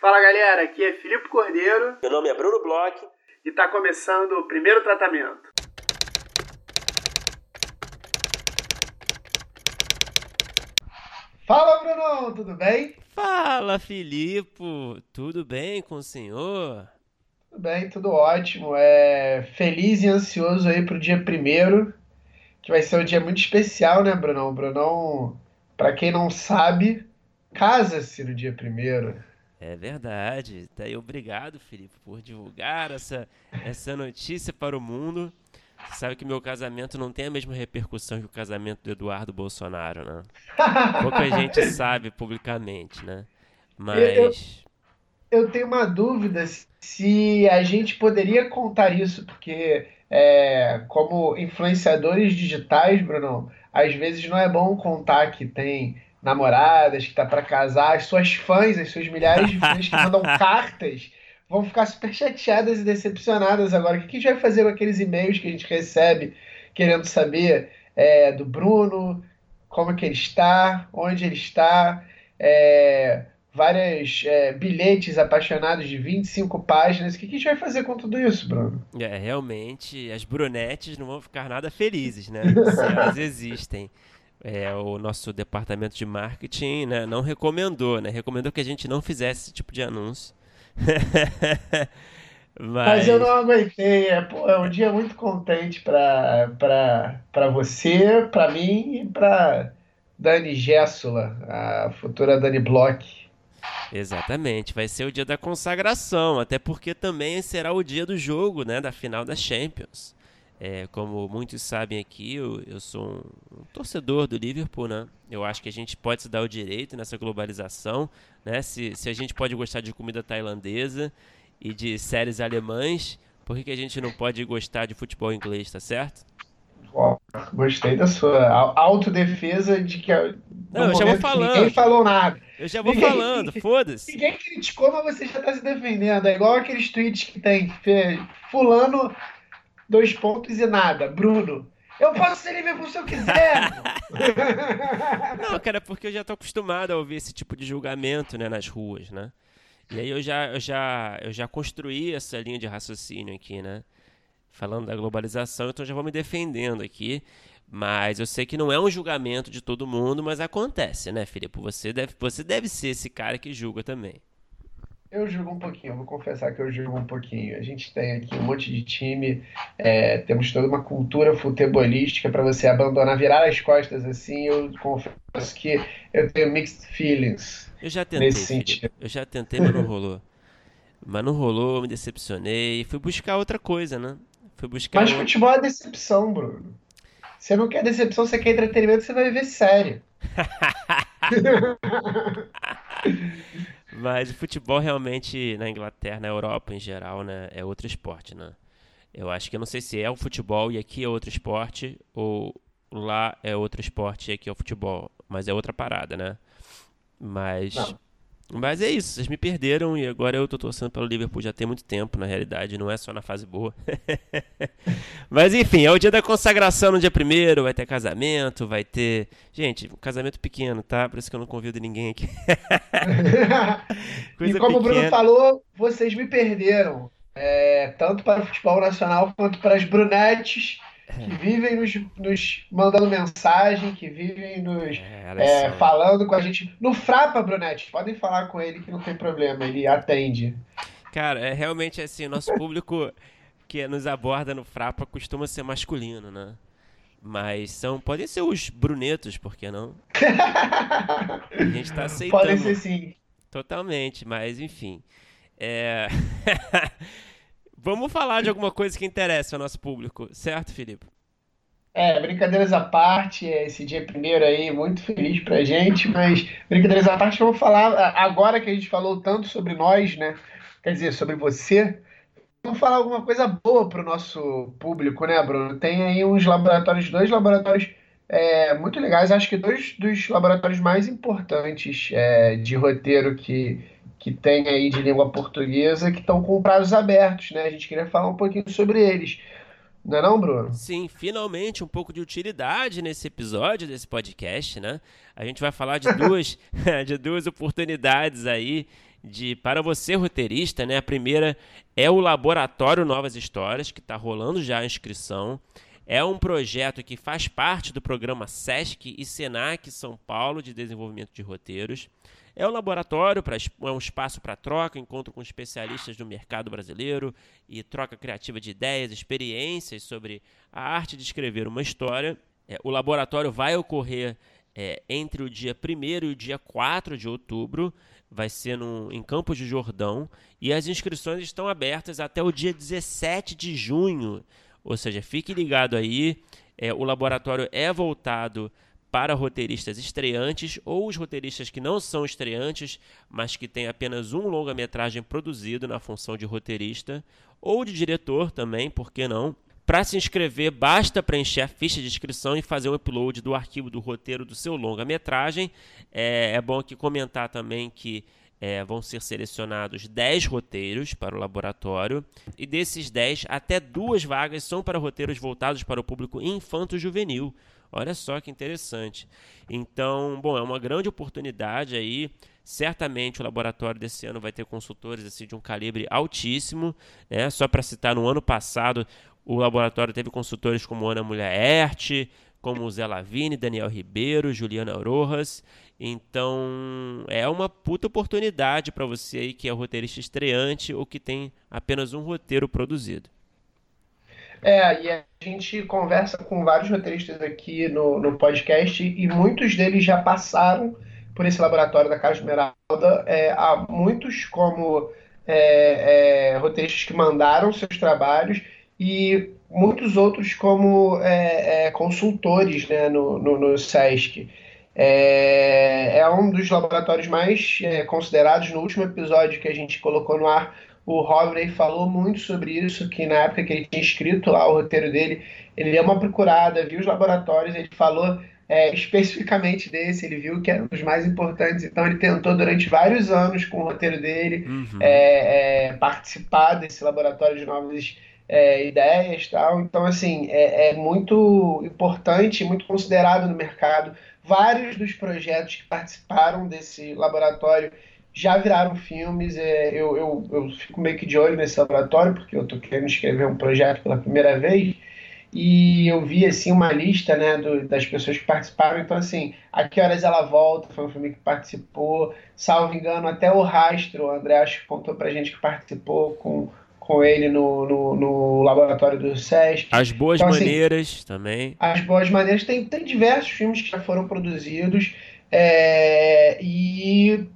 Fala galera, aqui é Filipe Cordeiro. Meu nome é Bruno Bloch. E está começando o primeiro tratamento. Fala Brunão, tudo bem? Fala Filipe, tudo bem com o senhor? Tudo bem, tudo ótimo. É feliz e ansioso aí pro dia primeiro, que vai ser um dia muito especial, né, Brunão? Brunão, para quem não sabe, casa-se no dia primeiro. É verdade. Tá aí, obrigado, Felipe, por divulgar essa, essa notícia para o mundo. Você sabe que meu casamento não tem a mesma repercussão que o casamento do Eduardo Bolsonaro, né? Pouca gente sabe publicamente, né? Mas. Eu, eu, tenho uma dúvida se a gente poderia contar isso, porque é, como influenciadores digitais, Bruno, às vezes não é bom contar que tem namoradas, que tá para casar, as suas fãs, as suas milhares de fãs que mandam cartas, vão ficar super chateadas e decepcionadas agora. O que a gente vai fazer com aqueles e-mails que a gente recebe querendo saber é, do Bruno, como que ele está, onde ele está, é, vários é, bilhetes apaixonados de 25 páginas. O que a gente vai fazer com tudo isso, Bruno? É, realmente, as brunetes não vão ficar nada felizes, né? Se elas existem é, o nosso departamento de marketing né, não recomendou, né? Recomendou que a gente não fizesse esse tipo de anúncio. Mas... Mas... eu não aguentei. É, é um dia muito contente para você, para mim e para Dani Gessula, a futura Dani Bloch. Exatamente, vai ser o dia da consagração, até porque também será o dia do jogo, né, da final da Champions. É, como muitos sabem aqui, eu, eu sou um, um, torcedor do Liverpool, né? Eu acho que a gente pode se dar o direito nessa globalização, né? Se, se a gente pode gostar de comida tailandesa e de séries alemães, por que, que a gente não pode gostar de futebol inglês, tá certo? Oh, gostei da sua autodefesa de que não, eu já vou falando. Ninguém falou nada. Eu já vou ninguém, falando, foda-se. Ninguém criticou, mas você já tá se defendendo. É igual aqueles tweets que tem fulano dois pontos e nada. Bruno, eu posso ser Liverpool se eu quiser. não, cara, porque eu já tô acostumado a ouvir esse tipo de julgamento, né, nas ruas, né? E aí eu já, eu já, eu já construí essa linha de raciocínio aqui, né? Falando da globalização, então já vou me defendendo aqui. Mas eu sei que não é um julgamento de todo mundo, mas acontece, né, Felipe? Você deve, você deve ser esse cara que julga também. Eu julgo um pouquinho, vou confessar que eu julgo um pouquinho. A gente tem aqui um monte de time, é, temos toda uma cultura futebolística para você abandonar, virar as costas assim. Eu confesso que eu tenho mixed feelings. Eu já tentei, nesse sentido. eu já tentei, mas não rolou. mas não rolou, me decepcionei. Fui buscar outra coisa, né? Fui buscar. Mas futebol é decepção, Bruno. Você não quer decepção, você quer entretenimento, você vai viver sério. Mas o futebol realmente na Inglaterra, na Europa em geral, né, é outro esporte, né? Eu acho que eu não sei se é o futebol e aqui é outro esporte, ou lá é outro esporte e aqui é o futebol, mas é outra parada, né? Mas não. Mas é isso, vocês me perderam e agora eu tô torcendo pelo Liverpool já tem muito tempo, na realidade, não é só na fase boa. Mas enfim, é o dia da consagração no dia primeiro, vai ter casamento, vai ter. Gente, um casamento pequeno, tá? Por isso que eu não convido ninguém aqui. e como pequena. o Bruno falou, vocês me perderam. É, tanto para o futebol nacional quanto para as brunetes que vivem nos, nos, mandando mensagem, que vivem nos é, é, falando com a gente. No Frapa, Brunetti, podem falar com ele que não tem problema, ele atende. Cara, é realmente assim, o nosso público que nos aborda no Frapa costuma ser masculino, né? Mas são, podem ser os brunetos, por que não? a gente tá aceitando. Podem ser sim. Totalmente, mas enfim. É... Vamos falar de alguma coisa que interessa ao nosso público, certo, Felipe? É, brincadeiras à parte, esse dia primeiro aí, muito feliz pra gente, mas brincadeiras à parte, vamos falar, agora que a gente falou tanto sobre nós, né? Quer dizer, sobre você, vamos falar alguma coisa boa pro nosso público, né, Bruno? Tem aí uns laboratórios, dois laboratórios é, muito legais, acho que dois dos laboratórios mais importantes é, de roteiro que que tem aí de língua portuguesa que estão com prazos abertos, né? A gente queria falar um pouquinho sobre eles. Não é não, Bruno? Sim, finalmente um pouco de utilidade nesse episódio desse podcast, né? A gente vai falar de duas, de duas oportunidades aí de para você roteirista, né? A primeira é o Laboratório Novas Histórias, que está rolando já a inscrição. É um projeto que faz parte do programa SESC e SENAC São Paulo de desenvolvimento de roteiros. É um laboratório, pra, é um espaço para troca, encontro com especialistas do mercado brasileiro e troca criativa de ideias, experiências sobre a arte de escrever uma história. É, o laboratório vai ocorrer é, entre o dia 1 e o dia 4 de outubro. Vai ser no, em Campos de Jordão. E as inscrições estão abertas até o dia 17 de junho. Ou seja, fique ligado aí. É, o laboratório é voltado para roteiristas estreantes ou os roteiristas que não são estreantes, mas que têm apenas um longa-metragem produzido na função de roteirista, ou de diretor também, por que não? Para se inscrever, basta preencher a ficha de inscrição e fazer o upload do arquivo do roteiro do seu longa-metragem. É, é, bom aqui comentar também que é, vão ser selecionados 10 roteiros para o laboratório, e desses 10, até duas vagas são para roteiros voltados para o público infanto-juvenil. Olha só que interessante. Então, bom, é uma grande oportunidade aí. Certamente o laboratório desse ano vai ter consultores assim, de um calibre altíssimo. Né? Só para citar, no ano passado o laboratório teve consultores como Ana Mulher Ert, como Zé Lavini, Daniel Ribeiro, Juliana Rojas. Então, é uma puta oportunidade para você aí que é roteirista estreante ou que tem apenas um roteiro produzido. É, e a gente conversa com vários roteiristas aqui no, no podcast e muitos deles já passaram por esse laboratório da Casa Esmeralda. É, há muitos como é, é, roteiristas que mandaram seus trabalhos e muitos outros como é, é, consultores né, no, no, no SESC. É, é, um dos laboratórios mais considerados. No último episódio que a gente colocou no ar, o Rovrey falou muito sobre isso, que na época que ele tinha escrito lá o roteiro dele, ele deu uma procurada, viu os laboratórios, ele falou é, especificamente desse, ele viu que era um dos mais importantes, então ele tentou durante vários anos com o roteiro dele uhum. é, é, participar desse laboratório de novas é, ideias tal. Então, assim, é, é, muito importante, muito considerado no mercado. Vários dos projetos que participaram desse laboratório já viraram filmes. É, eu, eu, eu fico meio que de olho nesse laboratório, porque eu estou querendo escrever um projeto pela primeira vez. E eu vi assim uma lista né, do, das pessoas que participaram. Então, assim, A Que Horas Ela Volta foi um filme que participou. Salvo engano, até o Rastro, o André acho que contou pra gente que participou com com ele no, no, no, laboratório do SESC. As Boas então, assim, Maneiras assim, também. As Boas Maneiras, tem, tem diversos filmes que já foram produzidos é, e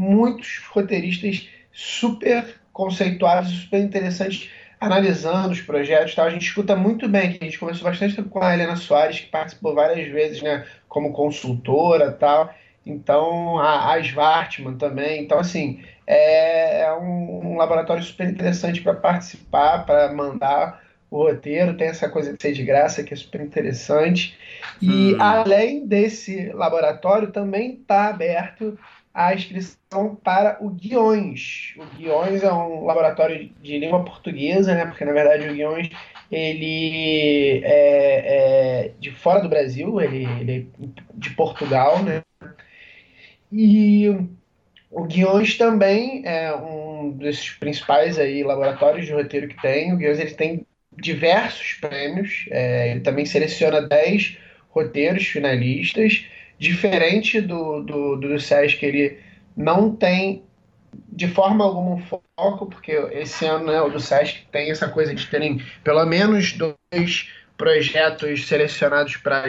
muitos roteiristas super conceituados, super interessantes, analisando os projetos. Tal. A gente escuta muito bem, a gente conversou bastante tempo com a Helena Soares, que participou várias vezes né, como consultora tal. Então, a, a Svartman também. Então, assim, é, é um, um laboratório super interessante para participar, para mandar o roteiro, tem essa coisa de ser de graça que é super interessante. E hum. além desse laboratório, também está aberto a inscrição para o Guiões. O Guiões é um laboratório de língua portuguesa, né? Porque na verdade o Guiões ele é, é de fora do Brasil, ele, ele é de Portugal, né? E o Guiões também é um desses principais aí laboratórios de roteiro que tem. O Guiões ele tem diversos prêmios. É, ele também seleciona 10 roteiros finalistas. Diferente do, do, do, SESC, ele não tem de forma alguma um foco, porque esse ano né, o do SESC tem essa coisa de terem pelo menos dois projetos selecionados para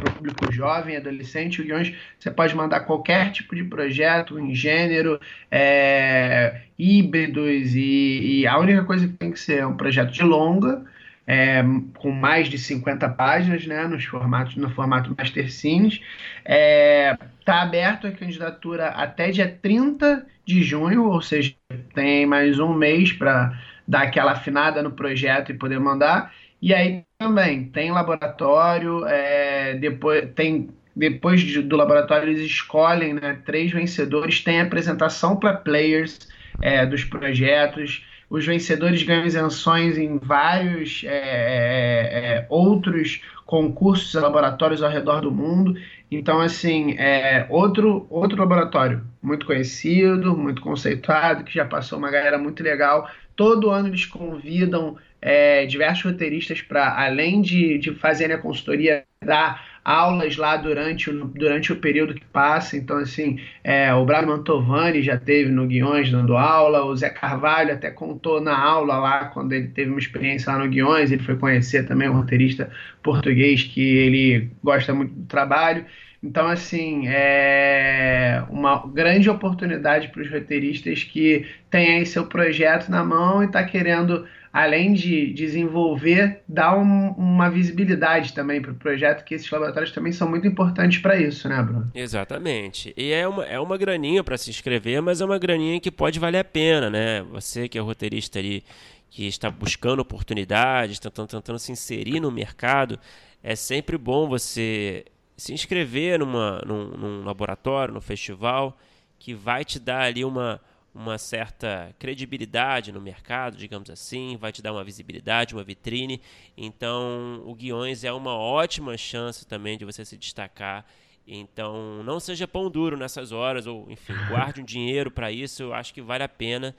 o público jovem, adolescente. Guiões, você pode mandar qualquer tipo de projeto em gênero, é, híbridos, e, e, a única coisa que tem que ser é um projeto de longa, é, com mais de 50 páginas, né, nos formatos, no formato Master Cines. Está é, aberto a candidatura até dia 30 de junho, ou seja, tem mais um mês para dar aquela afinada no projeto e poder mandar. E aí também tem laboratório, é, depois tem depois de, do laboratório eles escolhem né, três vencedores, tem apresentação para players é, dos projetos, os vencedores ganham isenções em vários é, é, é, outros concursos e laboratórios ao redor do mundo. Então, assim, é outro, outro laboratório muito conhecido, muito conceituado, que já passou uma galera muito legal. Todo ano eles convidam é, diversos roteiristas para, além de, de fazerem a consultoria, dar aulas lá durante o, durante o período que passa. Então, assim, é, o Brado Mantovani já teve no Guiões dando aula, o Zé Carvalho até contou na aula lá, quando ele teve uma experiência lá no Guiões, ele foi conhecer também um roteirista português que ele gosta muito do trabalho. Então, assim, é uma grande oportunidade para os roteiristas que têm aí seu projeto na mão e está querendo além de desenvolver, dá um, uma visibilidade também para o projeto, que esses laboratórios também são muito importantes para isso, né, Bruno? Exatamente. E é uma, é uma graninha para se inscrever, mas é uma graninha que pode valer a pena, né? Você que é roteirista ali, que está buscando oportunidades, tentando, tentando se inserir no mercado, é sempre bom você se inscrever numa, num, num laboratório, no festival, que vai te dar ali uma uma certa credibilidade no mercado, digamos assim, vai te dar uma visibilidade, uma vitrine. Então, o Guiões é uma ótima chance também de você se destacar. Então, não seja pão duro nessas horas, ou enfim, guarde um dinheiro para isso, eu acho que vale a pena.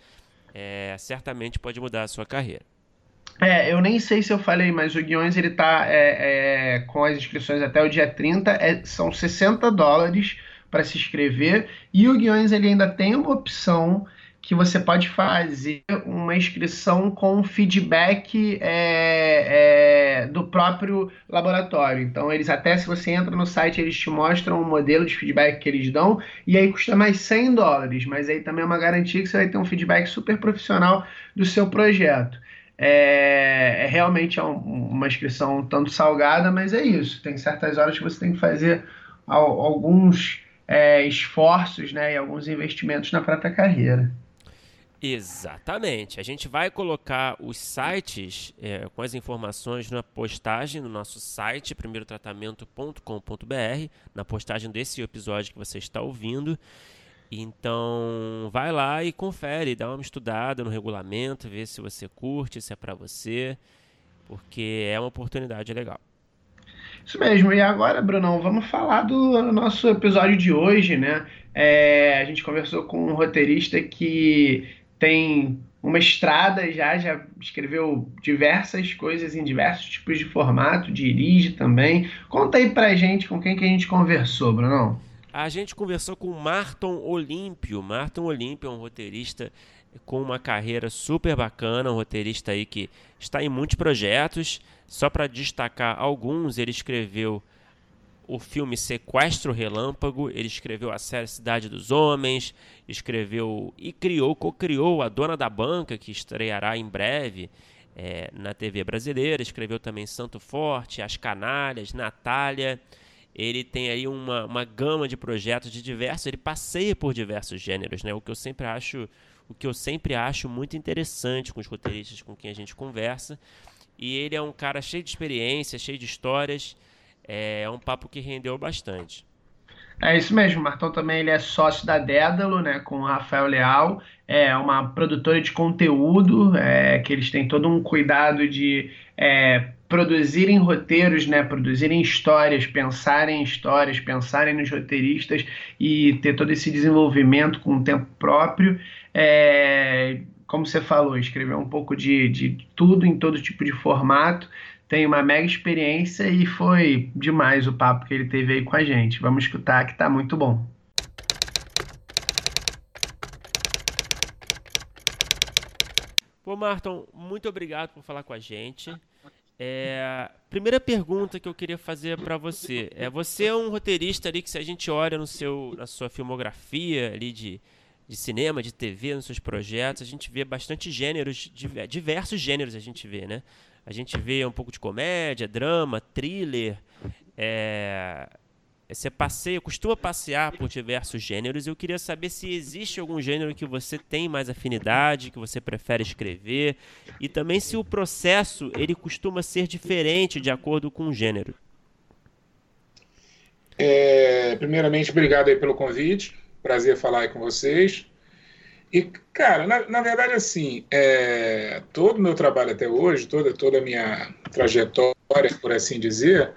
É, certamente pode mudar a sua carreira. É, eu nem sei se eu falei, mas o Guiões ele tá é, é, com as inscrições até o dia 30, é, são 60 dólares para se inscrever. E o Guiões ele ainda tem uma opção que você pode fazer uma inscrição com feedback é, é, do próprio laboratório. Então, eles até se você entra no site, eles te mostram o modelo de feedback que eles dão, e aí custa mais 100 dólares, mas aí também é uma garantia que você vai ter um feedback super profissional do seu projeto. É, é realmente é um, uma inscrição tanto salgada, mas é isso. Tem certas horas que você tem que fazer alguns é, esforços né, e alguns investimentos na própria carreira. Exatamente. A gente vai colocar os sites é, com as informações na postagem no nosso site, primeirotratamento.com.br, na postagem desse episódio que você está ouvindo. Então, vai lá e confere, dá uma estudada no regulamento, vê se você curte, se é para você, porque é uma oportunidade legal. Isso mesmo. E agora, Brunão, vamos falar do nosso episódio de hoje, né? É, a gente conversou com um roteirista que tem uma estrada já, já escreveu diversas coisas em diversos tipos de formato, dirige também. Conta aí pra gente com quem que a gente conversou, Brunão. A gente conversou com Marton Olímpio. Marton Olímpio é um roteirista com uma carreira super bacana, um roteirista aí que está em muitos projetos. Só para destacar alguns, ele escreveu o filme Sequestro Relâmpago, ele escreveu a série Cidade dos Homens, escreveu e criou, co-criou A Dona da Banca, que estreará em breve é, na TV brasileira, escreveu também Santo Forte, As Canalhas, Natália. Ele tem aí uma, uma gama de projetos de diversos, ele passeia por diversos gêneros, né? O que eu sempre acho o que eu sempre acho muito interessante com os roteiristas com quem a gente conversa. E ele é um cara cheio de experiência, cheio de histórias. É um papo que rendeu bastante. É isso mesmo, o Martão também ele é sócio da Dédalo, né, com o Rafael Leal, é uma produtora de conteúdo, é, que eles têm todo um cuidado de é, produzirem roteiros, né, produzirem histórias, pensarem em histórias, pensarem nos roteiristas e ter todo esse desenvolvimento com o tempo próprio. É, como você falou, escrever um pouco de, de tudo em todo tipo de formato. Tem uma mega experiência e foi demais o papo que ele teve aí com a gente. Vamos escutar que tá muito bom. Pô, Marton, muito obrigado por falar com a gente. É, primeira pergunta que eu queria fazer para você é: você é um roteirista ali que se a gente olha no seu, na sua filmografia ali de de cinema, de TV, nos seus projetos, a gente vê bastante gêneros, diversos gêneros a gente vê, né? A gente vê um pouco de comédia, drama, thriller. É... Você passeia, costuma passear por diversos gêneros. Eu queria saber se existe algum gênero que você tem mais afinidade, que você prefere escrever, e também se o processo ele costuma ser diferente de acordo com o gênero. É, primeiramente, obrigado aí pelo convite. Prazer falar aí com vocês. E, cara, na, na verdade, assim, é, todo o meu trabalho até hoje, toda, toda a minha trajetória, por assim dizer,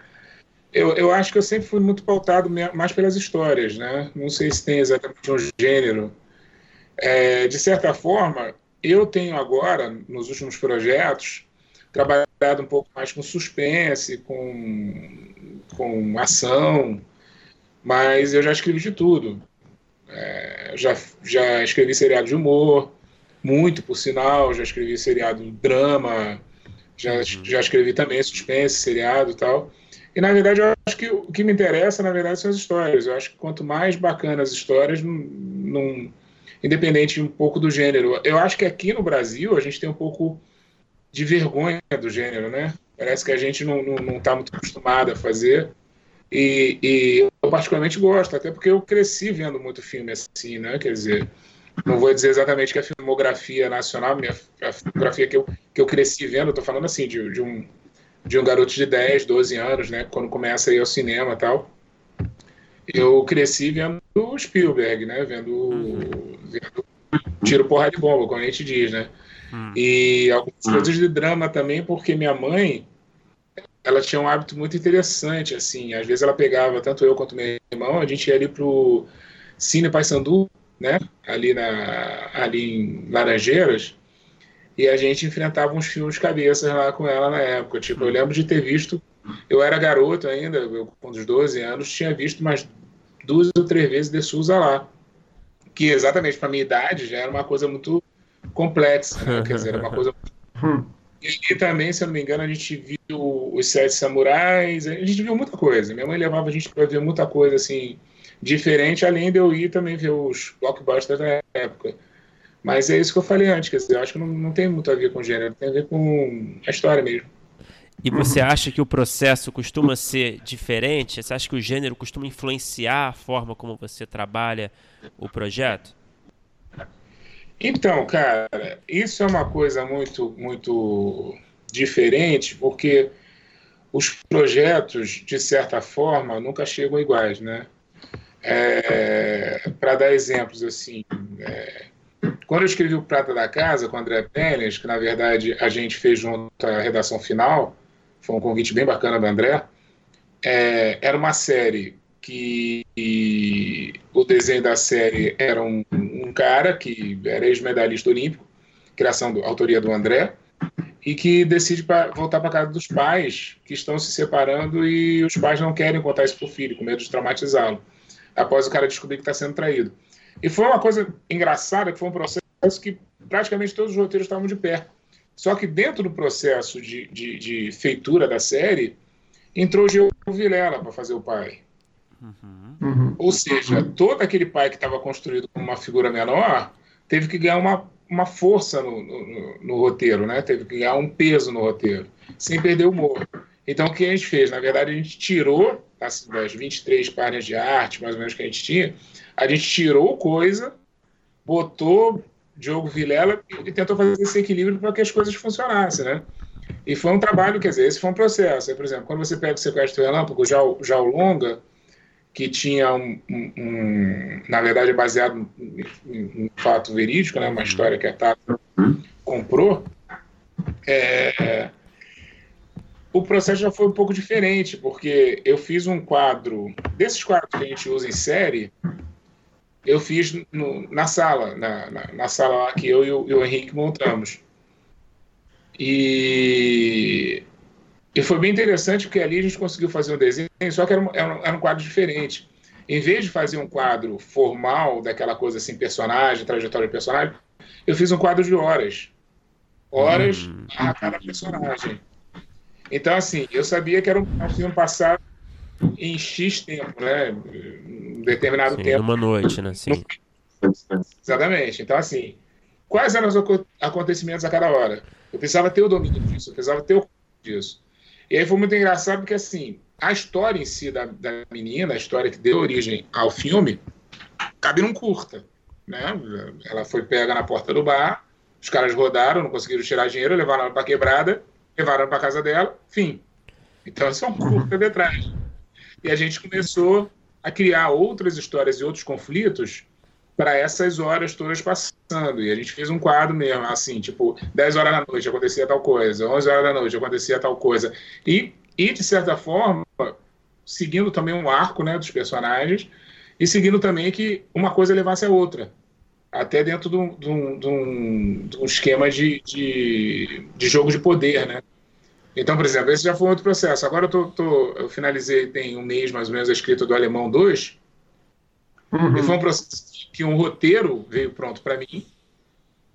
eu, eu acho que eu sempre fui muito pautado mais pelas histórias, né? Não sei se tem exatamente um gênero. É, de certa forma, eu tenho agora, nos últimos projetos, trabalhado um pouco mais com suspense, com, com ação, mas eu já escrevi de tudo. É, já, já escrevi seriado de humor, muito por sinal, já escrevi seriado drama, já, uhum. já escrevi também suspense, seriado e tal. E na verdade eu acho que o que me interessa, na verdade, são as histórias. Eu acho que quanto mais bacanas as histórias, num, independente um pouco do gênero. Eu acho que aqui no Brasil a gente tem um pouco de vergonha do gênero, né? Parece que a gente não está tá muito acostumado a fazer. E, e, eu particularmente gosto, até porque eu cresci vendo muito filme assim, né? Quer dizer, não vou dizer exatamente que a filmografia nacional, minha, a filmografia que eu, que eu cresci vendo, eu tô falando assim, de, de, um, de um garoto de 10, 12 anos, né? Quando começa a ir ao cinema e tal. Eu cresci vendo o Spielberg, né? Vendo, vendo Tiro Porra de Bomba, como a gente diz, né? Hum. E algumas coisas de drama também, porque minha mãe ela tinha um hábito muito interessante, assim, às vezes ela pegava, tanto eu quanto meu irmão, a gente ia ali pro Cine Paysandu, né, ali, na, ali em Laranjeiras, e a gente enfrentava uns filmes cabeças lá com ela na época, tipo, eu hum. lembro de ter visto, eu era garoto ainda, eu, com uns 12 anos, tinha visto mais duas ou três vezes de Souza lá, que exatamente para minha idade já era uma coisa muito complexa, né? quer dizer, era uma coisa hum. E também, se eu não me engano, a gente viu os Sete Samurais, a gente viu muita coisa. Minha mãe levava a gente para ver muita coisa assim diferente, além de eu ir também ver os blockbusters da época. Mas é isso que eu falei antes, quer dizer, eu acho que não, não tem muito a ver com gênero, tem a ver com a história mesmo. E você acha que o processo costuma ser diferente? Você acha que o gênero costuma influenciar a forma como você trabalha o projeto? Então, cara, isso é uma coisa muito, muito diferente, porque os projetos, de certa forma, nunca chegam iguais, né? É, Para dar exemplos, assim, é, quando eu escrevi o Prata da Casa com o André Pérez, que na verdade a gente fez junto à redação final, foi um convite bem bacana do André, é, era uma série que o desenho da série era um, um cara que era ex-medalhista olímpico, criação autoria do André, e que decide pra, voltar para casa dos pais que estão se separando e os pais não querem contar isso para o filho, com medo de traumatizá-lo, após o cara descobrir que está sendo traído. E foi uma coisa engraçada, que foi um processo que praticamente todos os roteiros estavam de pé. Só que dentro do processo de, de, de feitura da série, entrou o Gil Vilela para fazer o pai. Uhum. uhum. Ou seja, todo aquele pai que estava construído como uma figura menor teve que ganhar uma, uma força no, no, no, roteiro, né? teve que ganhar um peso no roteiro, sem perder o humor. Então, o que a gente fez? Na verdade, a gente tirou das, das 23 páginas de arte, mais ou menos, que a gente tinha, a gente tirou coisa, botou Diogo Vilela e tentou fazer esse equilíbrio para que as coisas funcionassem, né? E foi um trabalho, quer dizer, esse foi um processo. por exemplo, quando você pega o sequestro relâmpago, já, já o longa, que tinha um, um, um, na verdade baseado em, um fato verídico, né, uma uhum. história que a Tata comprou, é, o processo já foi um pouco diferente, porque eu fiz um quadro, desses quadros que a gente usa em série, eu fiz no, na sala, na, na, na, sala lá que eu e o, e o Henrique montamos. E e foi bem interessante porque ali a gente conseguiu fazer um desenho, só que era um, era um, quadro diferente. Em vez de fazer um quadro formal, daquela coisa assim, personagem, trajetória de personagem, eu fiz um quadro de horas. Horas hum. a cada personagem. Então, assim, eu sabia que era um filme passado em X tempo, né? Um determinado Sim, tempo. Numa noite, né? Sim. Exatamente. Então, assim, quais eram os acontecimentos a cada hora? Eu precisava ter o domínio disso, eu precisava ter o disso. E aí foi muito engraçado porque, assim, a história em si da, da menina, a história que deu origem ao filme, cabe num curta. Né? Ela foi pega na porta do bar, os caras rodaram, não conseguiram tirar dinheiro, levaram ela para quebrada, levaram para casa dela, fim. Então, isso é um curta metragem. E a gente começou a criar outras histórias e outros conflitos para essas horas todas passando. E a gente fez um quadro mesmo, assim, tipo, 10 horas da noite acontecia tal coisa, 11 horas da noite acontecia tal coisa. E, e de certa forma, seguindo também um arco né, dos personagens e seguindo também que uma coisa levasse a outra. Até dentro de um, de um, de um, de um esquema de, de, de, jogo de poder, né? Então, por exemplo, esse já foi outro processo. Agora eu, tô, tô, eu finalizei, tem um mês mais ou menos, a escrita do Alemão 2, uhum. e foi um processo que um roteiro veio pronto para mim.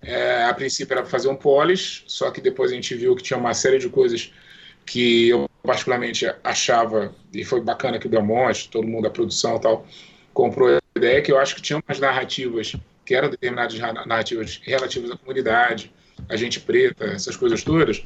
É, a princípio era para fazer um polish, só que depois a gente viu que tinha uma série de coisas que eu particularmente achava, e foi bacana que o Belmonte, todo mundo da produção e tal, comprou a ideia, que eu acho que tinha umas narrativas, que eram determinadas narrativas relativas à comunidade, a gente preta, essas coisas todas,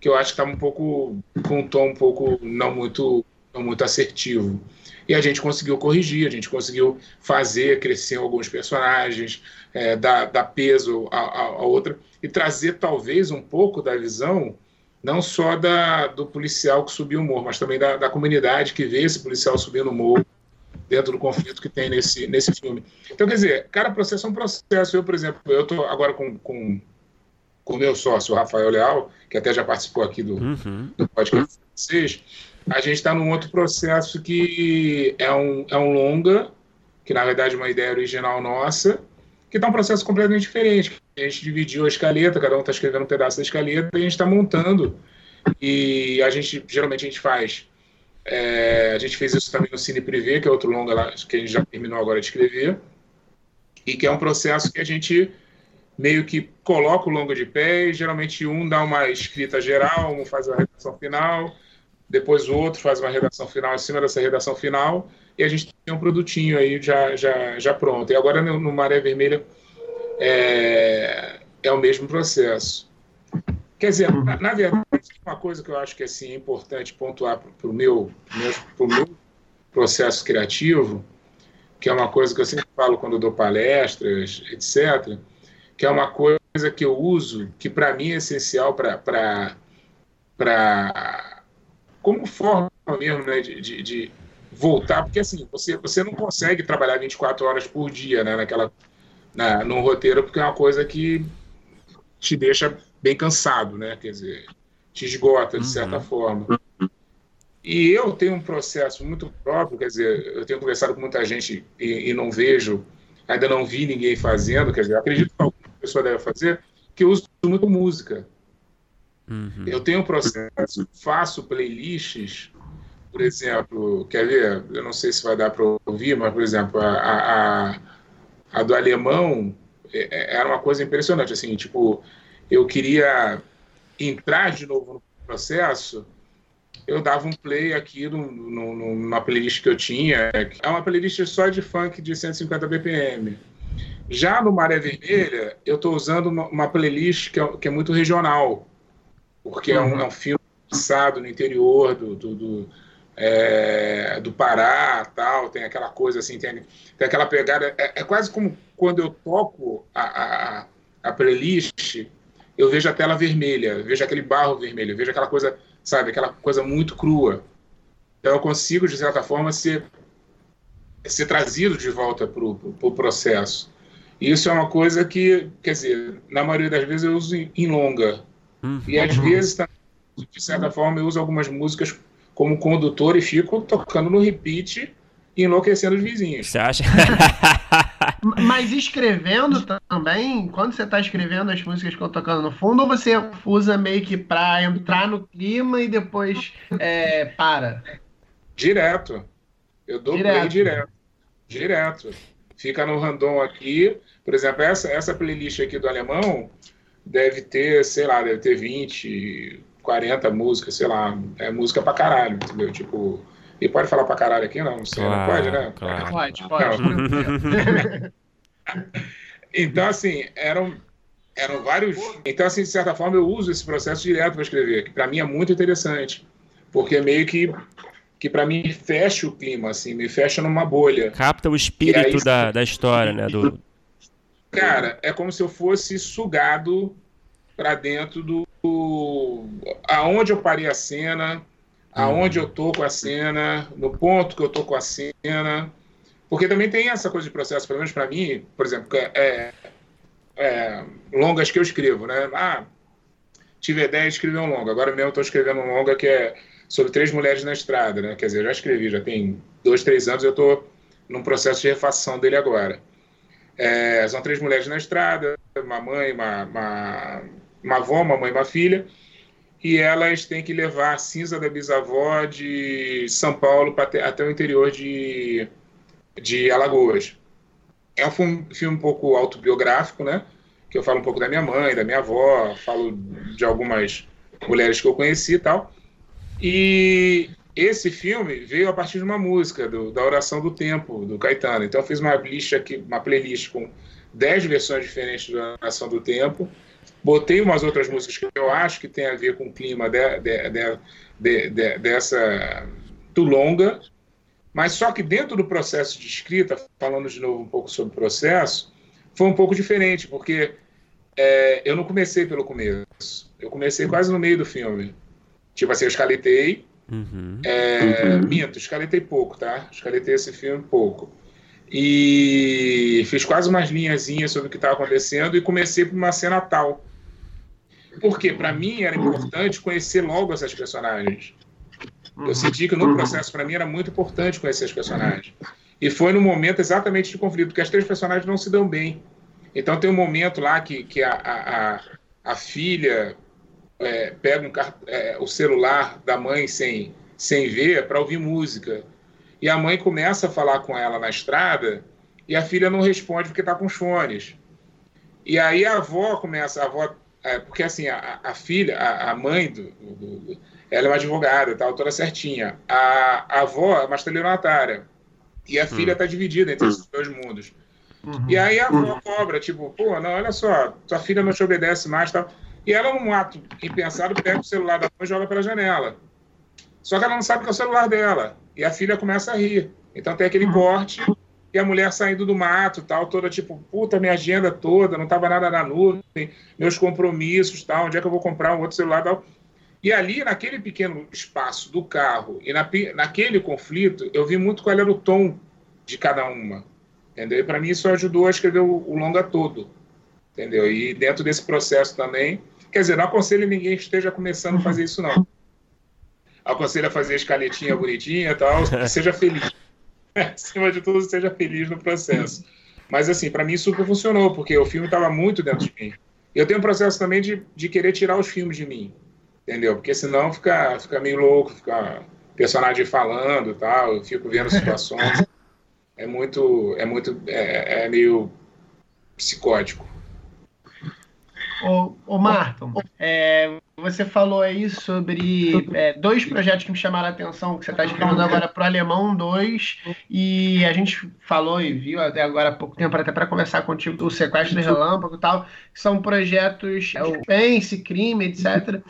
que eu acho que estava um pouco, com um tom um pouco não muito, não muito assertivo. E a gente conseguiu corrigir, a gente conseguiu fazer crescer alguns personagens, é, dar, dar, peso a, a, a, outra, e trazer talvez um pouco da visão, não só da, do policial que subiu o morro, mas também da, da comunidade que vê esse policial subindo o morro dentro do conflito que tem nesse, nesse filme. Então, quer dizer, cada processo é um processo. Eu, por exemplo, eu estou agora com, com com o meu sócio, o Rafael Leal, que até já participou aqui do, uhum. do podcast de vocês, a gente está num outro processo que é um, é um longa, que na verdade é uma ideia original nossa, que está um processo completamente diferente. A gente dividiu a escaleta, cada um está escrevendo um pedaço da escaleta e a gente está montando. E a gente, geralmente, a gente faz. É, a gente fez isso também no Cine Privé, que é outro longa lá, que a gente já terminou agora de escrever, e que é um processo que a gente meio que coloca o longa de pé e geralmente um dá uma escrita geral, um faz a redação final, depois o outro faz uma redação final em cima dessa redação final, e a gente tem um produtinho aí já, já, já pronto. E agora no, no Maré Vermelha é, é o mesmo processo. Quer dizer, na, na, verdade, uma coisa que eu acho que assim, é importante pontuar para o meu, meu, meu processo criativo, que é uma coisa que eu sempre falo quando dou palestras, etc., que é uma coisa que eu uso, que para mim é essencial para como forma mesmo né, de, de, de, voltar, porque assim, você, você não consegue trabalhar 24 horas por dia né, naquela, na, num roteiro, porque é uma coisa que te deixa bem cansado, né? Quer dizer, te esgota de certa uhum. forma. E eu tenho um processo muito próprio, quer dizer, eu tenho conversado com muita gente e, e não vejo, ainda não vi ninguém fazendo, quer dizer, acredito que alguma pessoa deve fazer, que eu uso muito música. Uhum. Eu tenho um processo, faço playlists, por exemplo, quer ver? Eu não sei se vai dar para ouvir, mas, por exemplo, a, a, a do alemão é, é, era uma coisa impressionante. Assim, tipo, eu queria entrar de novo no processo, eu dava um play aqui no, no, numa playlist que eu tinha. É uma playlist só de funk de 150 BPM. Já no Maré Vermelha, eu estou usando uma, uma playlist que é, que é muito regional porque é, um, é um filme passado no interior do, do, do, é, do Pará, tal, tem aquela coisa assim, tem, tem aquela pegada, é, é, quase como quando eu toco a, a, a, playlist, eu vejo a tela vermelha, vejo aquele barro vermelho, vejo aquela coisa, sabe, aquela coisa muito crua. Então eu consigo, de certa forma, ser, ser trazido de volta para o pro processo. E isso é uma coisa que, quer dizer, na maioria das vezes eu uso em, em longa, Uhum. E às vezes, de certa forma, eu uso algumas músicas como condutor e fico tocando no repeat e enlouquecendo os vizinhos. Você acha? Mas escrevendo também, quando você está escrevendo as músicas que eu tocando no fundo, ou você usa meio que para entrar no clima e depois é, para? Direto. Eu dou direto. play direto. Direto. Fica no random aqui. Por exemplo, essa, essa playlist aqui do alemão, deve ter, sei lá, deve ter 20, 40 músicas, sei lá, é música pra caralho, entendeu? Tipo, e pode falar pra caralho aqui? Não, não sei, claro, não pode, né? Claro. Pode, pode. então, assim, eram, eram vários. Então, assim, de certa forma, eu uso esse processo direto para escrever, que para mim é muito interessante, porque é meio que que para mim fecha o clima, assim, me fecha numa bolha. Capta o espírito aí, da, da história, né? Do, Cara, é como se eu fosse sugado para dentro do, aonde eu parei a cena, aonde eu tô com a cena, no ponto que eu tô com a cena, Porque também tem essa coisa de processo, pelo menos para mim, por exemplo, é, é, longas que eu escrevo, né? Ah, tive a ideia de escrever um longa, agora mesmo estou escrevendo um longa que é sobre três mulheres na estrada, né? Quer dizer, já escrevi, já tem dois, três anos, eu estou num processo de refação dele agora. É, são três mulheres na estrada, uma mãe, uma, uma, uma avó, uma mãe e uma filha, e elas têm que levar a cinza da bisavó de São Paulo até, até o interior de, de Alagoas. É um filme um pouco autobiográfico, né? Que eu falo um pouco da minha mãe, da minha avó, falo de algumas mulheres que eu conheci e tal. E esse filme veio a partir de uma música, do, da Oração do Tempo, do Caetano. Então eu fiz uma, lista aqui, uma playlist com 10 versões diferentes da Oração do Tempo. Botei umas outras músicas que eu acho que tem a ver com o clima de, de, de, de dessa do longa, mas só que dentro do processo de escrita, falando de novo um pouco sobre o processo, foi um pouco diferente, porque é, eu não comecei pelo começo. Eu comecei quase no meio do filme. Tipo assim, eu escaletei, Uhum. É, uhum. Minto, escaletei pouco, tá? Escaletei esse filme pouco. E fiz quase umas linhazinhas sobre o que estava acontecendo e comecei por uma cena tal. Porque, para mim, era importante conhecer logo essas personagens. Eu senti que no processo, para mim, era muito importante conhecer as personagens. E foi no momento exatamente de conflito, porque as três personagens não se dão bem. Então, tem um momento lá que, que a, a, a filha é, pega um, é, o celular da mãe sem, sem ver para ouvir música. E a mãe começa a falar com ela na estrada e a filha não responde porque está com os fones. E aí a avó começa, a avó, é, porque assim, a, a filha, a, a mãe do, do, ela é uma advogada, tal, toda certinha. A, a avó é uma estelionatária. E a filha está dividida entre esses dois mundos. Uhum. E aí a avó cobra, tipo, pô, não, olha só, tua filha não te obedece mais, tal. E ela, num ato impensado, pega o celular da mãe e joga pela janela. Só que ela não sabe que é o celular dela. E a filha começa a rir. Então tem aquele corte e a mulher saindo do mato, tal, toda tipo, puta, minha agenda toda, não tava nada na nuvem, meus compromissos, tal, onde é que eu vou comprar um outro celular, tal. E ali, naquele pequeno espaço do carro e na, naquele conflito, eu vi muito qual era o tom de cada uma, entendeu? E para mim isso ajudou a escrever o, o longa todo, entendeu? E dentro desse processo também, Quer dizer, não aconselho ninguém que esteja começando a fazer isso, não. Aconselho a fazer a escaletinha bonitinha e tal, seja feliz. Acima de tudo, seja feliz no processo. Mas, assim, para mim super funcionou, porque o filme estava muito dentro de mim. Eu tenho um processo também de, de querer tirar os filmes de mim, entendeu? Porque senão fica, fica meio louco, fica personagem falando e tal, eu fico vendo situações. É muito, é muito, é, é meio psicótico. Ô, ô Marton, é, você falou aí sobre é, dois projetos que me chamaram a atenção, que você está escrevendo agora para o Alemão 2, e a gente falou e viu até agora há pouco tempo, até para conversar contigo, o Sequestro Relâmpago e tal, que são projetos o pense, crime, etc.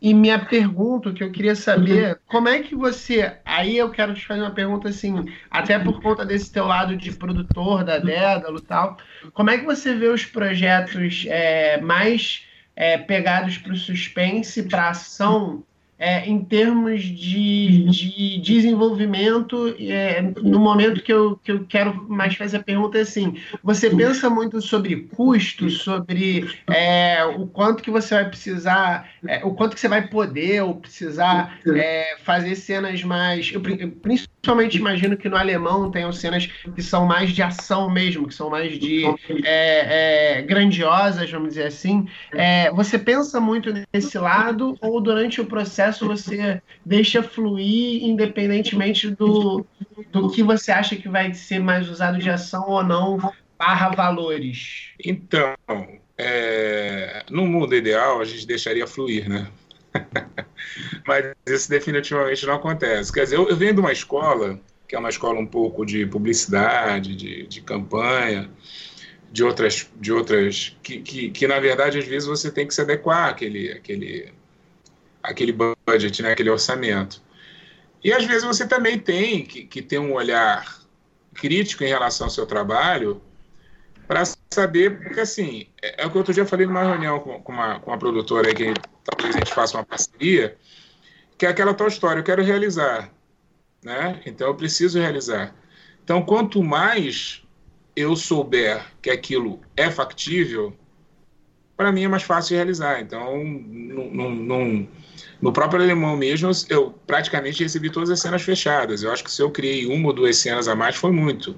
E minha pergunta, que eu queria saber, como é que você, aí eu quero te fazer uma pergunta assim, até por conta desse teu lado de produtor da Dédalo e tal, como é que você vê os projetos é, mais é, pegados para o suspense, para ação, é, em termos de, de desenvolvimento, é, no momento que eu, que eu quero mais fazer a pergunta é assim, você pensa muito sobre custos, sobre é, o quanto que você vai precisar, é, o quanto que você vai poder ou precisar é, fazer cenas mais... principalmente imagino que no alemão tenham cenas que são mais de ação mesmo, que são mais de é, grandiosas, vamos dizer assim. você pensa muito nesse lado ou durante o processo processo você deixa fluir independentemente do, do que você acha que vai ser mais usado de ação ou não, barra valores? Então, é, no mundo ideal, a gente deixaria fluir, né? Mas isso definitivamente não acontece. Quer dizer, eu, eu venho de uma escola, que é uma escola um pouco de publicidade, de, de campanha, de outras, de outras que, que, que, na verdade, às vezes você tem que se adequar àquele, àquele, aquele budget, né, aquele orçamento. E às vezes você também tem que, que ter um olhar crítico em relação ao seu trabalho para saber, porque assim, é, é, o que outro dia falei numa reunião com, com, uma, com uma produtora aí que talvez a gente faça uma parceria, que é aquela tal história, eu quero realizar, né? Então eu preciso realizar. Então, quanto mais eu souber que aquilo é factível, para mim é mais fácil de realizar. Então, no próprio alemão mesmo, eu praticamente recebi todas as cenas fechadas. Eu acho que se eu criei uma ou duas cenas a mais, foi muito.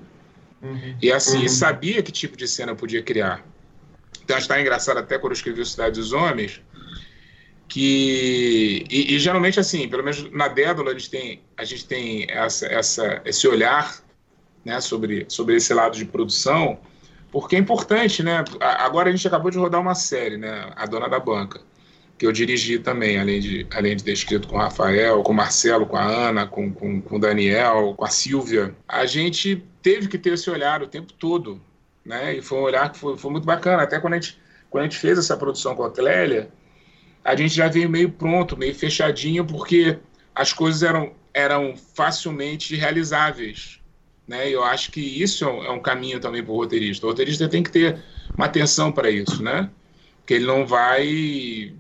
Uhum. E assim, uhum. sabia que tipo de cena podia criar. Então, está engraçado até quando eu escrevi Cidade dos Homens, que e, e, geralmente assim, pelo menos na Dédalo a gente tem a gente tem essa, essa esse olhar, né, sobre sobre esse lado de produção, porque é importante, né? Agora a gente acabou de rodar uma série, né, A Dona da Banca, que eu dirigi também, além de além de ter escrito com o Rafael, com o Marcelo, com a Ana, com, com, com o Daniel, com a Silvia. A gente teve que ter esse olhar o tempo todo, né? E foi um olhar que foi, foi muito bacana. Até quando a gente quando a gente fez essa produção com a Clélia, a gente já veio meio pronto, meio fechadinho, porque as coisas eram, eram facilmente realizáveis. Né? Eu acho que isso é um, é caminho também para o roteirista. O roteirista tem que ter uma atenção para isso, né? Que ele não vai,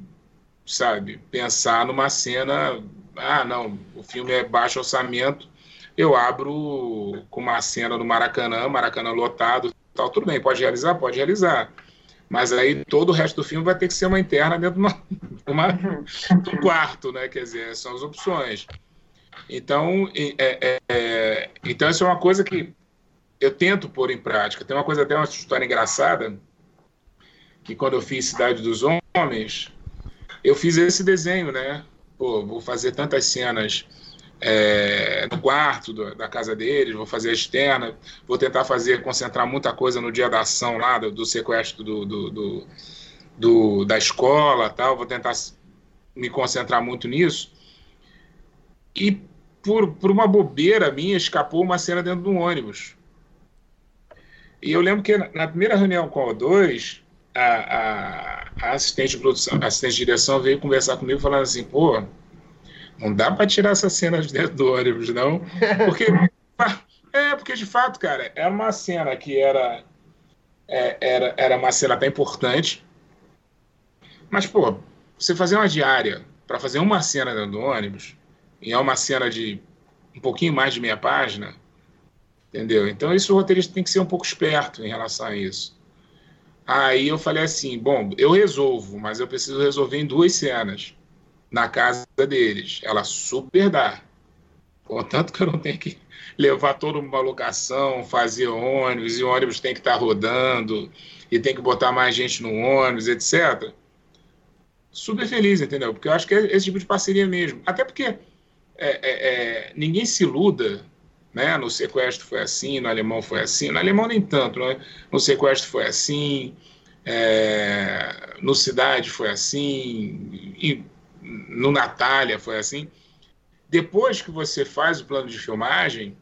sabe, pensar numa cena. Ah, não, o filme é baixo orçamento. Eu abro com uma cena no Maracanã, Maracanã lotado, tal. Tudo bem, pode realizar, pode realizar. Mas aí todo o resto do filme vai ter que ser uma interna dentro de uma, uma, do quarto, né? Quer dizer, são as opções. Então, é, é, é, então isso é uma coisa que eu tento pôr em prática. Tem uma coisa até uma história engraçada que quando eu fiz Cidade dos Homens, eu fiz esse desenho, né? Pô, vou fazer tantas cenas é, no quarto do, da casa deles, vou fazer a externa, vou tentar fazer, concentrar muita coisa no dia da ação lá, do, do sequestro do, do, do, da escola, tal, vou tentar me concentrar muito nisso. E por, por uma bobeira minha, escapou uma cena dentro de um ônibus. E eu lembro que na primeira reunião com o O2, a, a, a assistente de produção, assistente de direção veio conversar comigo falando assim, pô, não dá para tirar essa cena de dentro do ônibus, não. Porque, é, porque de fato, cara, era uma cena que era, é, era, era uma cena até importante. Mas, pô, você fazer uma diária para fazer uma cena dentro do ônibus, e é uma cena de um pouquinho mais de meia página, entendeu? Então, isso o roteirista tem que ser um pouco esperto em relação a isso. Aí eu falei assim: bom, eu resolvo, mas eu preciso resolver em duas cenas na casa deles. Ela super dá. Contanto que eu não tenho que levar toda uma locação, fazer ônibus, e o ônibus tem que estar tá rodando, e tem que botar mais gente no ônibus, etc. Super feliz, entendeu? Porque eu acho que é esse tipo de parceria mesmo. Até porque é, é, é, ninguém se iluda, né? No sequestro foi assim, no alemão foi assim, no alemão nem tanto, né? No sequestro foi assim, é, no cidade foi assim, e no Natália foi assim. Depois que você faz o plano de filmagem,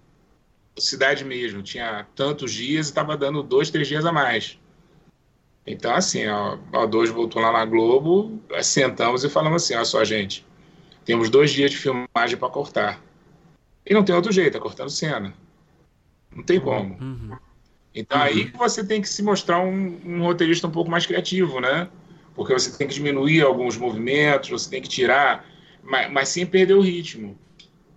cidade mesmo, tinha tantos dias e estava dando dois, três dias a mais. Então, assim, o dois voltou lá na Globo, sentamos e falamos assim: olha só, gente, temos dois dias de filmagem para cortar. E não tem outro jeito, é cortando cena. Não tem como. Uhum. Então, uhum. aí você tem que se mostrar um, um roteirista um pouco mais criativo, né? Porque você tem que diminuir alguns movimentos, você tem que tirar, mas, mas sem perder o ritmo.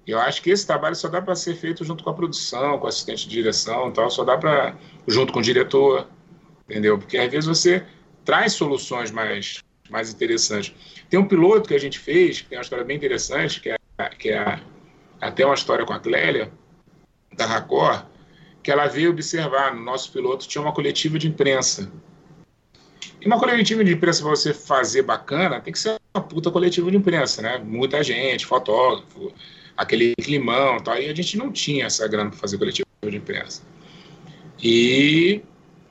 Eu acho que esse trabalho só dá para ser feito junto com a produção, com o assistente de direção, tal, só dá para junto com o diretor, entendeu? Porque às vezes você traz soluções mais mais interessantes. Tem um piloto que a gente fez, que tem uma história bem interessante, que é, que é até uma história com a Clélia, da Racor, que ela veio observar, no nosso piloto tinha uma coletiva de imprensa, e uma coletiva de imprensa para você fazer bacana, tem que ser uma puta coletiva de imprensa, né? Muita gente, fotógrafo, aquele climão e tal. E a gente não tinha essa grana para fazer coletiva de imprensa. E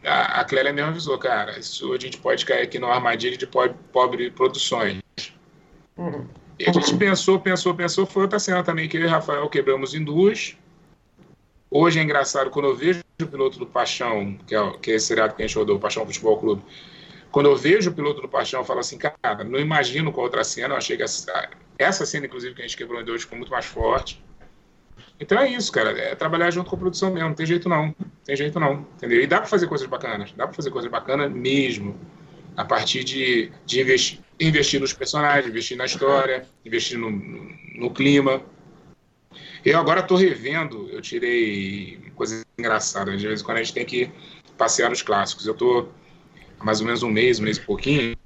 a, a Clélia mesmo avisou, cara, isso a gente pode cair aqui numa armadilha de pobre, pobre produções. Uhum. E a gente pensou, pensou, pensou, foi outra cena também que eu e o Rafael quebramos em duas. Hoje é engraçado, quando eu vejo o piloto do Paixão, que é, que é esse seriado que a gente rodou, o Paixão Futebol Clube, quando eu vejo o piloto do Paixão, eu falo assim, cara, não imagino com outra cena. Eu achei que essa, essa cena, inclusive, que a gente quebrou em dois, ficou muito mais forte. Então é isso, cara. É trabalhar junto com a produção mesmo. Não tem jeito não. Tem jeito não. Entendeu? E dá para fazer coisas bacanas. Dá para fazer coisas bacanas mesmo. A partir de, de investir, investir nos personagens, investir na história, investir no, no, no clima. Eu agora estou revendo, eu tirei coisa engraçada, de vez em quando a gente tem que passear nos clássicos. Eu estou mais ou menos um mês, um mês e pouquinho,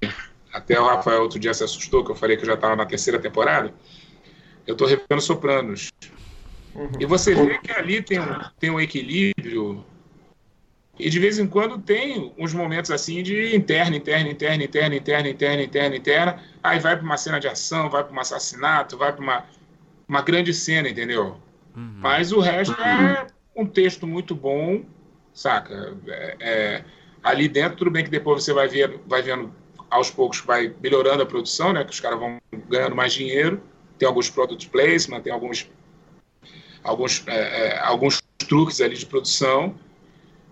até o Rafael outro dia se assustou, que eu falei que eu já estava na terceira temporada. Eu estou revendo Sopranos. Uhum. E você vê que ali tem um, tem um equilíbrio e de vez em quando tem uns momentos assim de interna, interna, interna, interna, interna, interna, interna, interna. Aí vai para uma cena de ação, vai para um assassinato, vai para uma, uma grande cena, entendeu? Uhum. Mas o resto é um texto muito bom, saca? É, é, ali dentro, tudo bem que depois você vai, ver, vai vendo aos poucos vai melhorando a produção, né? Que os caras vão ganhando mais dinheiro. Tem alguns product placement, tem alguns, alguns, é, é alguns truques ali de produção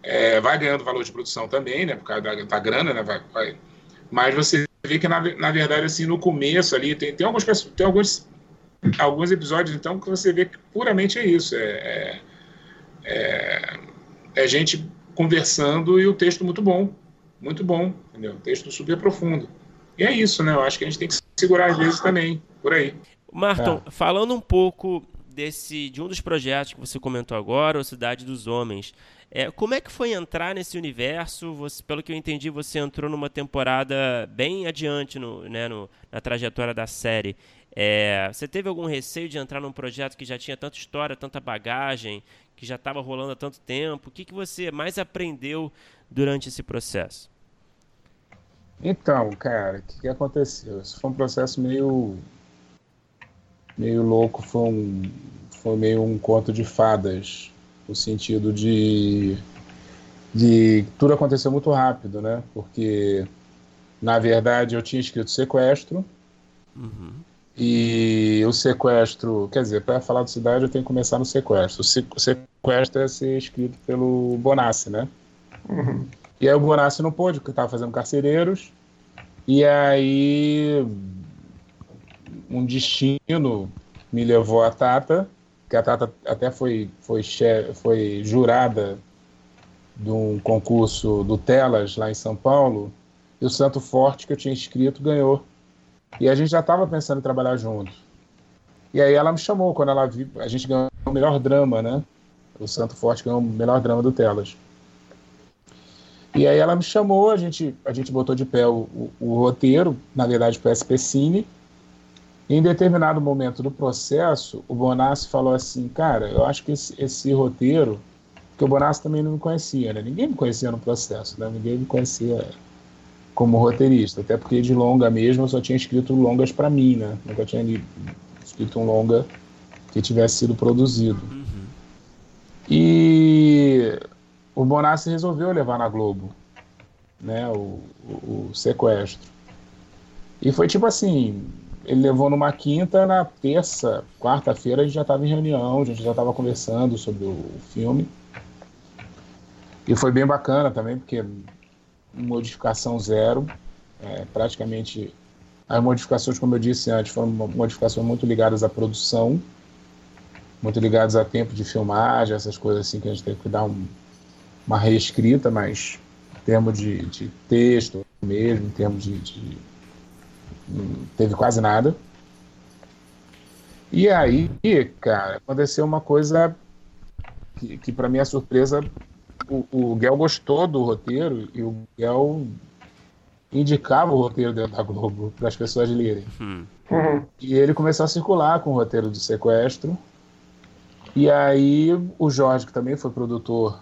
é, vai ganhando valor de produção também, né? Por causa da, da grana, né? Vai, vai. Mas você vê que, na, na verdade, assim, no começo ali, tem, tem, alguns, tem alguns, alguns episódios, então, que você vê que puramente é isso. É, é, é, é gente conversando e o texto muito bom. Muito bom, entendeu? Um texto super profundo. E é isso, né? Eu acho que a gente tem que segurar às vezes também, por aí. Marton, é. falando um pouco desse de um dos projetos que você comentou agora, o Cidade dos Homens. É, como é que foi entrar nesse universo? Você, pelo que eu entendi, você entrou numa temporada bem adiante no, né, no, na trajetória da série. É, você teve algum receio de entrar num projeto que já tinha tanta história, tanta bagagem, que já estava rolando há tanto tempo? O que, que você mais aprendeu durante esse processo? Então, cara, o que, que aconteceu? Isso foi um processo meio meio louco, foi um, foi meio um conto de fadas, no sentido de, de tudo aconteceu muito rápido, né? Porque, na verdade, eu tinha escrito sequestro, uhum. E o sequestro, quer dizer, para falar de cidade eu tenho que começar no sequestro. O sequestro é ser escrito pelo Bonassi, né? Uhum. E aí o Bonassi não pôde, porque estava fazendo carcereiros, e aí um destino me levou a Tata, que a Tata até foi, foi, foi jurada de um concurso do Telas lá em São Paulo, e o Santo Forte que eu tinha escrito ganhou. E a gente já estava pensando em trabalhar junto. E aí ela me chamou quando ela viu, a gente ganhou o melhor drama, né? O Santo Forte ganhou o melhor drama do Telas. E aí ela me chamou, a gente, a gente botou de pé o, o, o roteiro, na verdade para o SP Cine, em determinado momento do processo, o Bonassi falou assim, cara, eu acho que esse, esse roteiro, porque o Bonassi também não me conhecia, né? Ninguém me conhecia no processo, né? Ninguém me conhecia como roteirista, até porque de longa mesmo eu só tinha escrito longas para mim, né? Nunca tinha escrito um longa que tivesse sido produzido. Uhum. E o Bonassi resolveu levar na Globo, né? O, o, o sequestro. E foi tipo assim, ele levou numa quinta, na terça, quarta-feira a gente já estava em reunião, a gente já estava conversando sobre o filme. E foi bem bacana também, porque modificação zero, é, praticamente as modificações, como eu disse antes, foram modificações muito ligadas à produção, muito ligadas a tempo de filmagem, essas coisas assim que a gente teve que dar um, uma reescrita, mas em termos de, de texto mesmo, em termos de, de teve quase nada. E aí, cara, aconteceu uma coisa que, que para minha surpresa, o, o Gel gostou do roteiro e o Gel indicava o roteiro dentro da Globo para as pessoas lerem. Uhum. E ele começou a circular com o roteiro do sequestro. E aí o Jorge, que também foi produtor,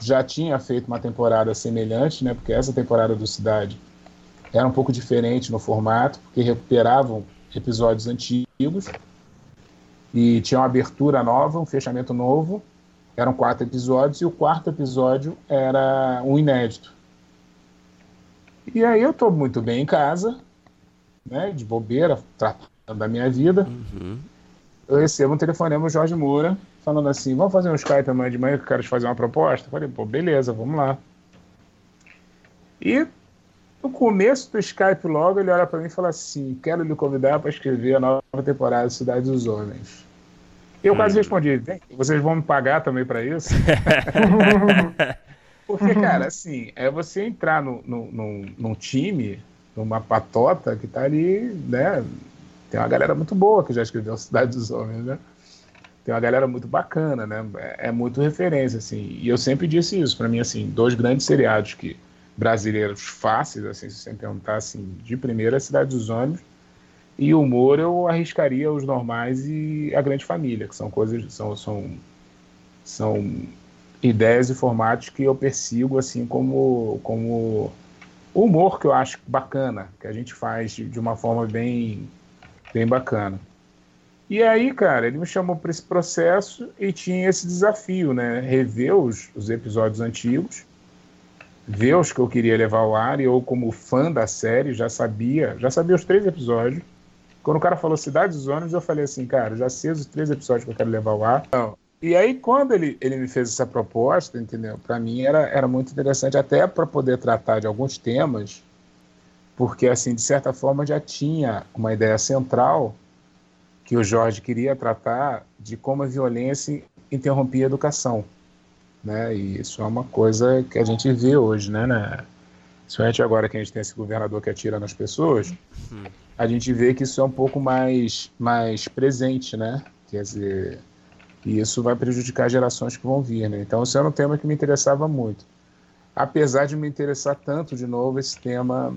já tinha feito uma temporada semelhante, né? Porque essa temporada do Cidade era um pouco diferente no formato, porque recuperavam episódios antigos e tinha uma abertura nova, um fechamento novo. Eram quatro episódios e o quarto episódio era um inédito. E aí eu estou muito bem em casa, né, de bobeira, tratando da minha vida. Uhum. Eu recebo um telefonema do Jorge Moura falando assim: vamos fazer um Skype amanhã de manhã que eu quero te fazer uma proposta? Eu falei, pô, beleza, vamos lá. E no começo do Skype, logo, ele olha para mim e fala assim: Quero lhe convidar para escrever a nova temporada de Cidade dos Homens. Eu hum. quase respondi: Vocês vão me pagar também para isso? Porque, cara, assim, é você entrar no, no, no, num time, numa patota que tá ali, né? Tem uma galera muito boa que já escreveu Cidade dos Homens, né? tem uma galera muito bacana, né? É, é muito referência, assim. E eu sempre disse isso, para mim, assim, dois grandes seriados que brasileiros fáceis, assim, se você perguntar, assim, de primeira, a Cidade dos Ônibus, e humor eu arriscaria os normais e a Grande Família, que são coisas, são, são, são ideias e formatos que eu persigo, assim, como, como humor que eu acho bacana, que a gente faz de, de uma forma bem, bem bacana. E aí, cara, ele me chamou para esse processo e tinha esse desafio, né? Rever os, os episódios antigos, ver os que eu queria levar ao ar, e eu, como fã da série, já sabia, já sabia os três episódios. Quando o cara falou Cidade dos Ônibus, eu falei assim, cara, já sei os três episódios que eu quero levar ao ar. Então, e aí, quando ele, ele me fez essa proposta, entendeu? Para mim era, era muito interessante, até para poder tratar de alguns temas, porque, assim, de certa forma já tinha uma ideia central que o Jorge queria tratar de como a violência interrompia a educação. Né? E isso é uma coisa que a gente vê hoje, né? né? Principalmente agora que a gente tem esse governador que atira nas pessoas, a gente vê que isso é um pouco mais, mais presente, né? Quer dizer, e isso vai prejudicar gerações que vão vir, né? Então, isso era um tema que me interessava muito. Apesar de me interessar tanto, de novo, esse tema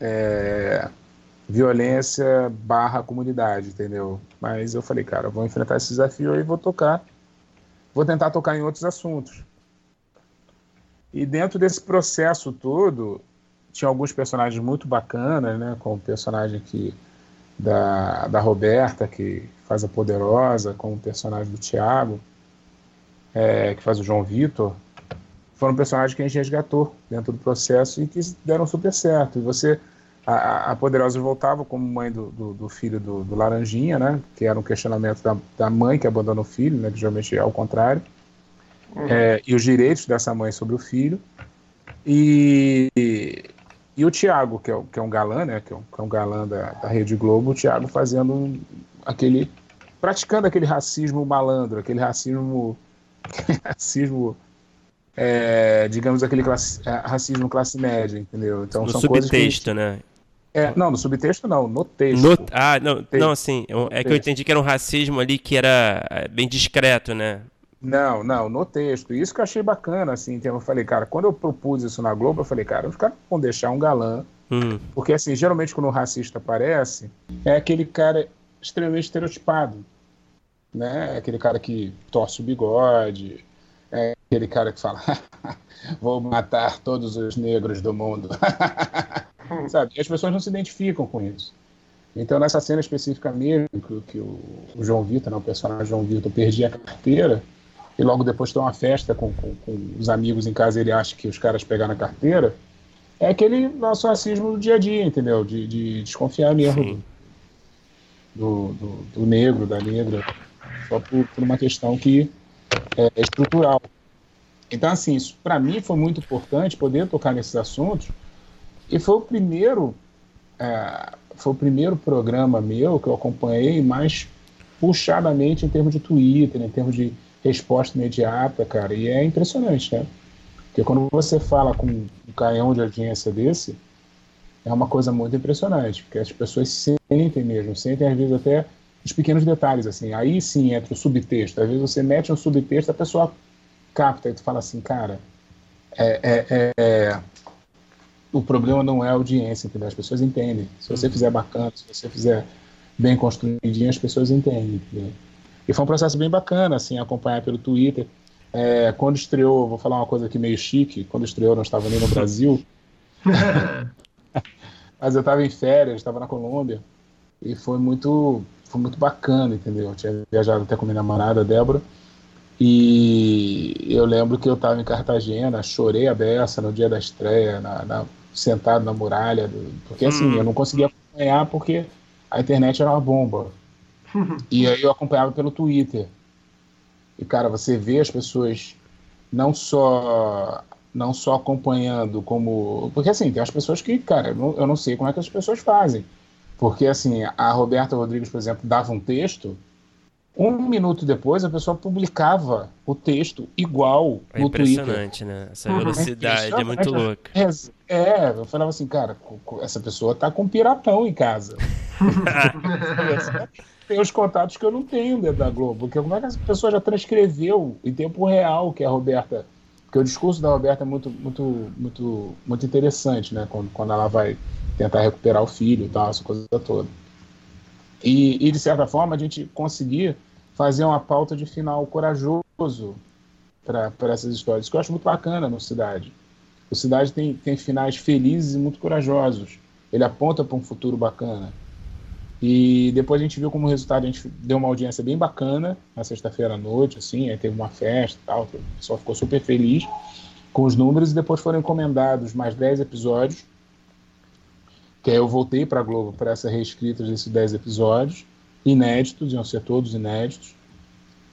é, violência barra comunidade, entendeu? Mas eu falei, cara, eu vou enfrentar esse desafio e vou tocar, vou tentar tocar em outros assuntos. E dentro desse processo todo, tinha alguns personagens muito bacanas, né? Como o personagem que, da, da Roberta, que faz a Poderosa, como o personagem do Tiago, é, que faz o João Vitor, foram personagens que a gente resgatou dentro do processo e que deram super certo. E você a, a Poderosa voltava como mãe do, do, do filho do, do, Laranjinha, né? Que era um questionamento da, da mãe que abandona o filho, né? Que geralmente é ao contrário. Uhum. É, e os direitos dessa mãe sobre o filho. E, e o Tiago, que, é, que é um galã, né? Que é um, que é um galã da, da Rede Globo, o Tiago fazendo aquele. praticando aquele racismo malandro, aquele racismo. racismo é, digamos, aquele classe, é, racismo classe média, entendeu? Então, no são subtexto, que... né? É, não, no subtexto não, no texto. No... Ah, não, texto. não, assim, é que eu entendi que era um racismo ali que era é, bem discreto, né? Não, não, no texto. Isso que eu achei bacana, assim, então eu falei, cara, quando eu propus isso na Globo, eu falei, cara, os caras vão deixar um galã, hum. porque, assim, geralmente quando o racista aparece, é aquele cara extremamente estereotipado, né? Aquele cara que torce o bigode, é aquele cara que fala: vou matar todos os negros do mundo. Sabe? E as pessoas não se identificam com isso. Então, nessa cena específica mesmo, que, que o, o, João Vitor, né, o personagem João Vitor, perdia a carteira, e logo depois tem uma festa com, com, com, os amigos em casa, ele acha que os caras pegaram a carteira, é aquele nosso racismo do dia a dia, entendeu? De, de desconfiar mesmo do, do, do, negro, da negra, só por, por uma questão que é, estrutural. Então, assim, isso para mim foi muito importante poder tocar nesses assuntos. E foi o primeiro, é, foi o primeiro programa meu que eu acompanhei mais puxadamente em termos de Twitter, em termos de resposta imediata, cara. E é impressionante, né? Porque quando você fala com um canhão de audiência desse, é uma coisa muito impressionante, porque as pessoas sentem mesmo, sentem às vezes até os pequenos detalhes, assim. Aí sim entra o subtexto. Às vezes você mete um subtexto, a pessoa capta e tu fala assim, cara, é, é, é, é o problema não é a audiência, entendeu? As pessoas entendem. Se você fizer bacana, se você fizer bem construidinho, as pessoas entendem, entendeu? E foi um processo bem bacana, assim, acompanhar pelo Twitter. É, quando estreou, vou falar uma coisa aqui meio chique, quando estreou não estava nem no Brasil, mas eu estava em férias, estava na Colômbia, e foi muito, foi muito bacana, entendeu? Eu tinha viajado até com minha namorada, Débora, e eu lembro que eu estava em Cartagena, chorei a beça no dia da estreia, na, na, sentado na muralha, porque assim, hum. eu não conseguia acompanhar porque a internet era uma bomba. e aí eu acompanhava pelo Twitter. E cara, você vê as pessoas não só não só acompanhando como. Porque assim, tem as pessoas que, cara, eu não, eu não sei como é que as pessoas fazem. Porque assim, a Roberta Rodrigues, por exemplo, dava um texto Um minuto depois, a pessoa publicava o texto igual É no Twitter. impressionante, né? Essa velocidade é muito impressionante. louca. É, é, eu falava assim, cara, essa pessoa tá com piratão em casa. Tem os contatos que eu não tenho dentro da Globo. Porque como é que essa pessoa já transcreveu em tempo real que a Roberta. Porque o discurso da Roberta é muito, muito, muito, muito interessante, né? Quando, quando ela vai tentar recuperar o filho e tal, essa coisa toda. E, e, de certa forma, a gente conseguir fazer uma pauta de final corajoso para essas histórias, que eu acho muito bacana no Cidade. O Cidade tem, tem finais felizes e muito corajosos. Ele aponta para um futuro bacana. E depois a gente viu como resultado, a gente deu uma audiência bem bacana na sexta-feira à noite, assim, aí teve uma festa e tal, o pessoal ficou super feliz com os números e depois foram encomendados mais 10 episódios, que aí eu voltei para a Globo para essa reescrita desses 10 episódios, inéditos, iam ser todos inéditos,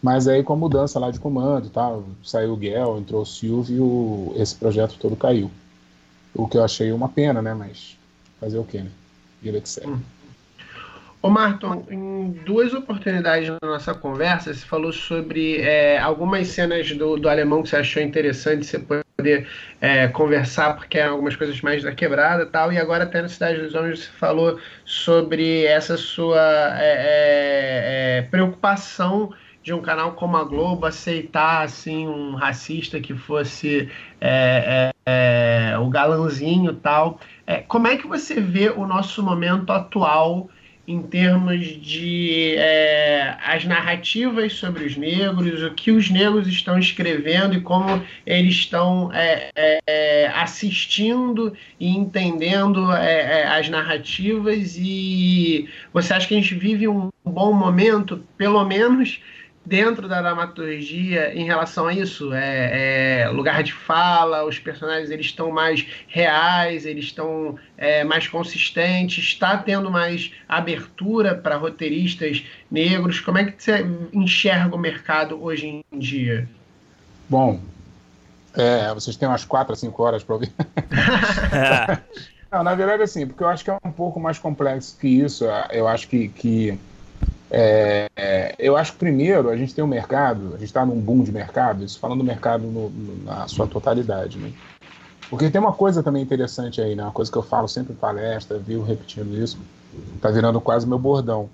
mas aí com a mudança lá de comando tal, saiu o Guel, entrou o Silvio, esse projeto todo caiu. O que eu achei uma pena, né, mas fazer o quê, né? Vida que segue. Hum. Ô Marton, em duas oportunidades na nossa conversa, você falou sobre é, algumas cenas do, do alemão que você achou interessante você poder é, conversar, porque eram algumas coisas mais da quebrada e tal, e agora até na Cidade dos Homens você falou sobre essa sua é, é, preocupação de um canal como a Globo aceitar assim um racista que fosse é, é, é, o galanzinho tal. como é que você vê o nosso momento atual em termos de é, as narrativas sobre os negros, o que os negros estão escrevendo e como eles estão é, é, assistindo e entendendo as narrativas. E você acha que a gente vive um bom momento, pelo menos dentro da dramaturgia em relação a isso? É, é, lugar de fala os personagens eles estão mais reais eles estão é, mais consistentes? Está tendo mais abertura para roteiristas negros? Como é que você enxerga o mercado hoje em dia? Bom é, vocês têm umas quatro a cinco horas para ouvir. Não, na verdade assim porque eu acho que é um pouco mais complexo que isso. Eu acho que, que é, é, eu acho que primeiro a gente tem um mercado, a gente está num boom de mercado, isso falando do mercado no, no, na sua totalidade, né? Porque tem uma coisa também interessante aí, né? Uma coisa que eu falo sempre em palestra, viu repetindo isso, tá virando quase meu bordão.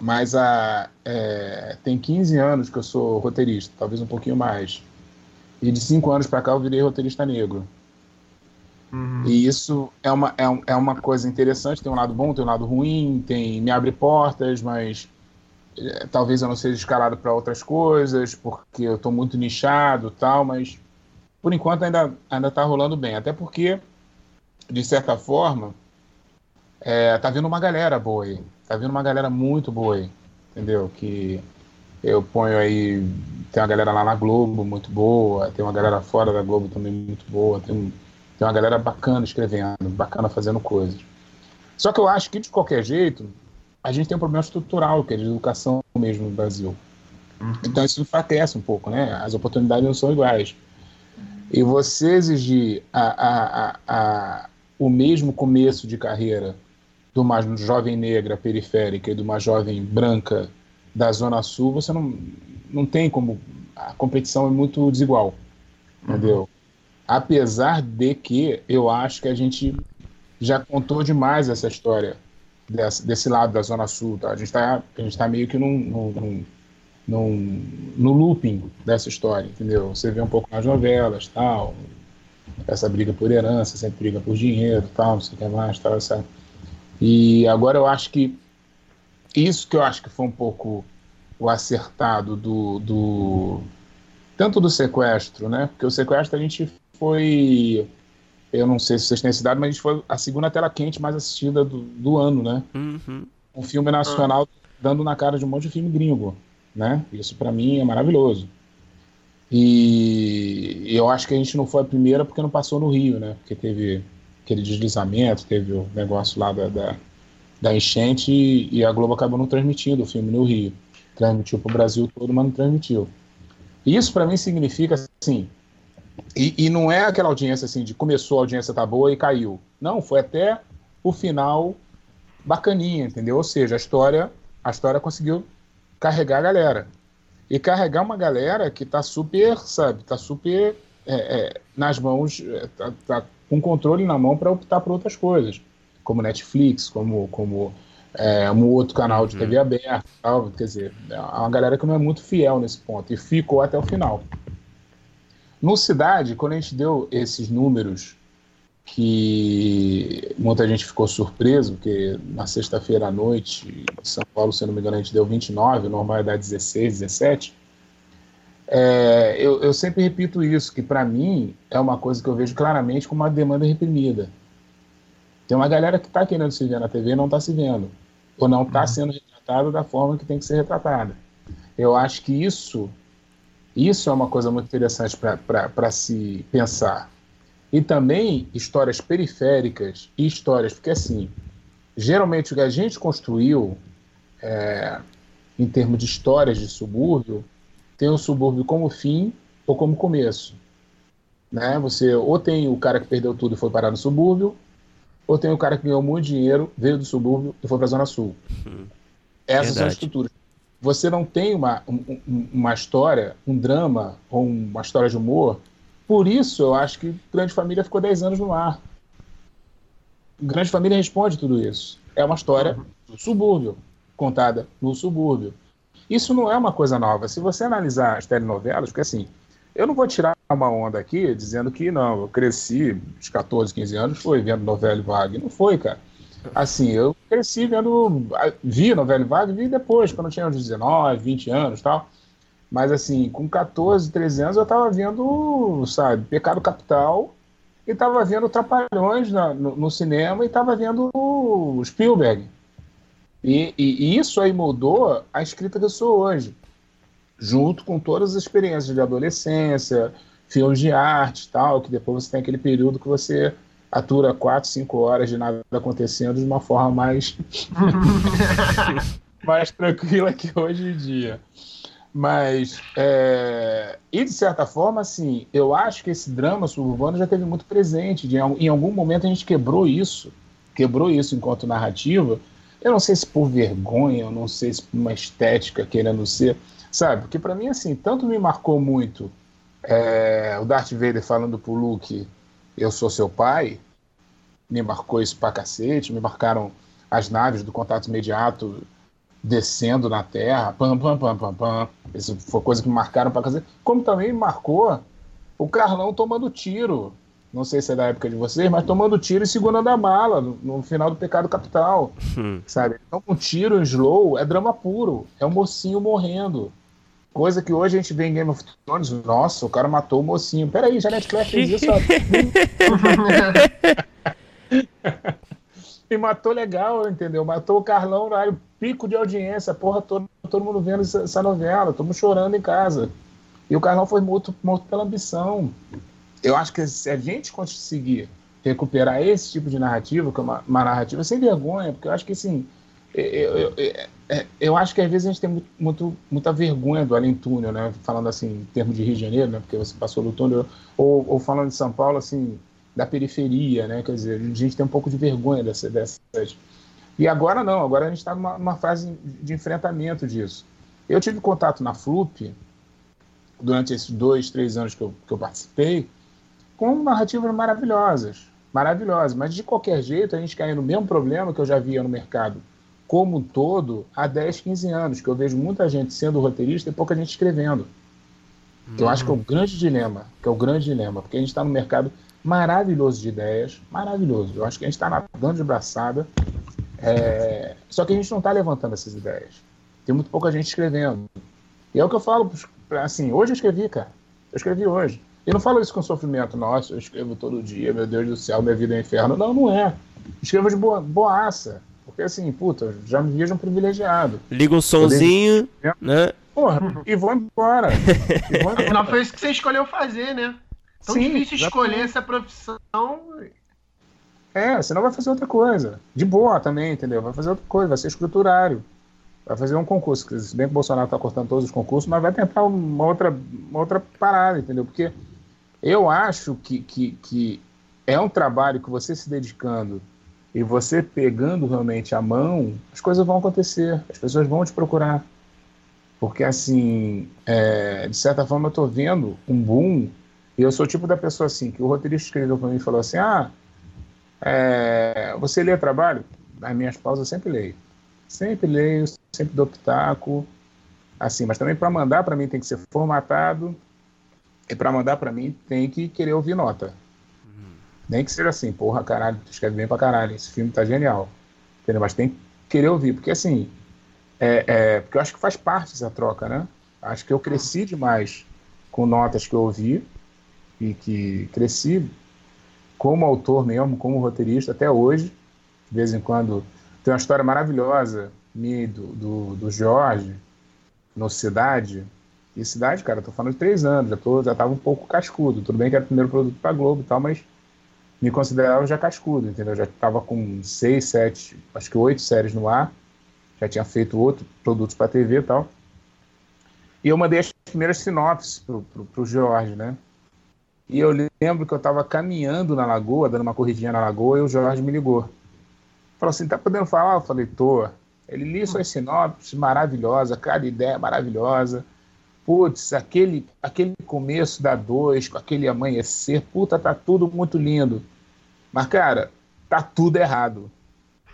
Mas a, é, tem 15 anos que eu sou roteirista, talvez um pouquinho mais. E de 5 anos para cá eu virei roteirista negro. Uhum. E isso é uma, é, é, uma coisa interessante, tem um lado bom, tem um lado ruim, tem me abre portas, mas talvez eu não seja escalado para outras coisas, porque eu estou muito nichado tal, mas por enquanto ainda ainda está rolando bem, até porque de certa forma é, tá vindo uma galera boa aí, tá vindo uma galera muito boa aí, entendeu? Que eu ponho aí tem uma galera lá na Globo muito boa, tem uma galera fora da Globo também muito boa, tem tem uma galera bacana escrevendo, bacana fazendo coisas. Só que eu acho que, de qualquer jeito, a gente tem um problema estrutural, que é de educação mesmo no Brasil. Uhum. Então isso enfraquece um pouco, né? As oportunidades não são iguais. E você exigir a, a, a, a, o mesmo começo de carreira de uma jovem negra periférica e de uma jovem branca da Zona Sul, você não, não tem como. A competição é muito desigual. Uhum. Entendeu? apesar de que eu acho que a gente já contou demais essa história desse, desse lado da Zona Sul. Tá? A gente está tá meio que num, num, num, no looping dessa história, entendeu? Você vê um pouco nas novelas, tal, essa briga por herança, sempre briga por dinheiro, tal, não sei o que mais, tal, essa... E agora eu acho que isso que eu acho que foi um pouco o acertado do, do tanto do sequestro, né? Porque o sequestro a gente foi. Eu não sei se vocês têm dado, mas a gente foi a segunda tela quente mais assistida do, do ano, né? Uhum. Um filme nacional uhum. dando na cara de um monte de filme gringo, né? Isso para mim é maravilhoso. E eu acho que a gente não foi a primeira porque não passou no Rio, né? Porque teve aquele deslizamento, teve o negócio lá da, da, da enchente e, a Globo acabou não transmitindo o filme no Rio. Transmitiu para o Brasil todo, mas não transmitiu. Isso para mim significa assim, e, e, não é aquela audiência assim de começou a audiência tá boa e caiu. Não, foi até o final bacaninha, entendeu? Ou seja, a história, a história conseguiu carregar a galera. E carregar uma galera que tá super, sabe, tá super é, é, nas mãos, é, tá, tá, com controle na mão para optar por outras coisas, como Netflix, como, como é, um outro canal de TV uhum. aberta, tal, quer dizer, é uma galera que não é muito fiel nesse ponto e ficou até o final. No Cidade, quando a gente deu esses números que muita gente ficou surpreso, porque na sexta-feira à noite, em São Paulo, se não me engano, a gente deu 29, normal é dar 16, 17. É, eu, eu, sempre repito isso, que para mim é uma coisa que eu vejo claramente como uma demanda reprimida. Tem uma galera que está querendo se ver na TV e não está se vendo, ou não está uhum. sendo retratada da forma que tem que ser retratada. Eu acho que isso, isso é uma coisa muito interessante para se pensar e também histórias periféricas e histórias, porque assim, geralmente o que a gente construiu é, em termos de histórias de subúrbio tem o subúrbio como fim ou como começo. Né? Você ou tem o cara que perdeu tudo e foi parar no subúrbio, ou tem o cara que ganhou muito dinheiro, veio do subúrbio e foi para a Zona Sul. Hum, Essas verdade. são as estruturas. Você não tem uma, um, uma história, um drama ou uma história de humor por isso, eu acho que Grande Família ficou 10 anos no ar. Grande Família responde tudo isso. É uma história do subúrbio, contada no subúrbio. Isso não é uma coisa nova. Se você analisar as telenovelas, porque assim, eu não vou tirar uma onda aqui dizendo que não, eu cresci de 14, 15 anos, foi vendo novela e vague. Não foi, cara. Assim, eu cresci vendo, vi novela e vague, vi depois, quando eu tinha uns 19, 20 anos tal. Mas assim, com 14, 13 anos eu estava vendo, sabe, Pecado Capital e estava vendo Trapalhões na, no, no, cinema e estava vendo Spielberg. E, e, e, isso aí mudou a escrita que eu sou hoje, junto com todas as experiências de adolescência, filmes de arte tal, que depois você tem aquele período que você atura 4, 5 horas de nada acontecendo de uma forma mais, mais tranquila que hoje em dia. Mas, é... e de certa forma, assim, eu acho que esse drama suburbano já teve muito presente. De, em algum momento a gente quebrou isso, quebrou isso enquanto narrativa. Eu não sei se por vergonha, eu não sei se por uma estética querendo ser, sabe? Porque para mim, assim, tanto me marcou muito é... o Darth Vader falando pro Luke, eu sou seu pai, me marcou isso pra cacete, me marcaram as naves do contato imediato descendo na terra, pam, pam, pam, pam, pam. Isso foi coisa que me marcaram para fazer. Como também marcou o Carlão tomando tiro. Não sei se é da época de vocês, mas tomando tiro e segurando a mala no, no final do Pecado Capital. Hum. Sabe? Então, um tiro em slow é drama puro. É um mocinho morrendo. Coisa que hoje a gente vê em Game of Thrones. Nossa, o cara matou o mocinho. Peraí, Janet Claire fez isso. e matou legal, entendeu? Matou o Carlão no pico de audiência, porra, todo, todo mundo vendo essa, essa novela, todo mundo chorando em casa. E o Carlão foi morto, morto pela ambição. Eu acho que se a gente conseguir recuperar esse tipo de narrativa, que é uma, uma narrativa sem vergonha, porque eu acho que assim, eu, eu, eu, eu, acho que às vezes a gente tem muito, muita vergonha do além túnel, né? Falando assim, em termos de Rio de Janeiro, né? Porque você passou no túnel, ou, ou falando de São Paulo, assim, da periferia, né? Quer dizer, a gente tem um pouco de vergonha dessa, dessas. E agora não, agora a gente está numa, numa, fase de enfrentamento disso. Eu tive contato na FLUP, durante esses dois, três anos que eu, que eu participei, com narrativas maravilhosas, maravilhosas, mas de qualquer jeito a gente cai no mesmo problema que eu já via no mercado como um todo há 10, 15 anos, que eu vejo muita gente sendo roteirista e pouca gente escrevendo. Uhum. Eu acho que é o grande dilema, que é o grande dilema, porque a gente está no mercado maravilhoso de ideias, maravilhoso. Eu acho que a gente está nadando de braçada, é... só que a gente não está levantando essas ideias. Tem muito pouca gente escrevendo. E é o que eu falo, assim, hoje eu escrevi, cara. Eu escrevi hoje. E não falo isso com sofrimento, nossa, eu escrevo todo dia, meu Deus do céu, minha vida é inferno. Não, não é. Escrevo de boa, boaça. Porque assim, puta, já me vejo um privilegiado. Liga um sonzinho, né? Porra, e vou embora. e vou embora. Afinal, foi isso que você escolheu fazer, né? Tão Sim, difícil escolher essa profissão. É, você não vai fazer outra coisa. De boa também, entendeu? Vai fazer outra coisa, vai ser escriturário. Vai fazer um concurso. Se bem que o Bolsonaro está cortando todos os concursos, mas vai tentar uma outra, uma outra parada, entendeu? Porque eu acho que, que, que é um trabalho que você se dedicando e você pegando realmente a mão, as coisas vão acontecer, as pessoas vão te procurar. Porque, assim, é, de certa forma eu estou vendo um boom, e eu sou o tipo da pessoa assim, que o roteirista escreveu para mim e falou assim, ah, é, você lê trabalho? As minhas pausas eu sempre leio. Sempre leio, sempre dou pitaco, assim, mas também para mandar para mim tem que ser formatado, e para mandar para mim tem que querer ouvir nota. Nem que seja assim, porra, caralho, tu escreve bem pra caralho, esse filme tá genial. Entendeu? Mas tem que querer ouvir, porque assim, é, é, porque eu acho que faz parte dessa troca, né? Acho que eu cresci demais com notas que eu ouvi e que cresci como autor mesmo, como roteirista até hoje. De vez em quando tem uma história maravilhosa minha do, do, do Jorge no Cidade. E Cidade, cara, tô falando de três anos, já, tô, já tava um pouco cascudo. Tudo bem que era o primeiro produto pra Globo e tal, mas me considerava já cascudo, entendeu? Já tava com seis, sete, acho que oito séries no ar já tinha feito outros produtos para TV e tal. E eu mandei as primeiras sinopses pro, pro Jorge, né? E eu lembro que eu estava caminhando na lagoa, dando uma corridinha na lagoa, e o Jorge me ligou. Falou assim, tá podendo falar? Eu falei, tô. Ele li suas sinopses, maravilhosa, cada ideia maravilhosa. Putz, aquele, aquele começo da 2, com aquele amanhecer, puta, tá tudo muito lindo. Mas, cara, tá tudo errado.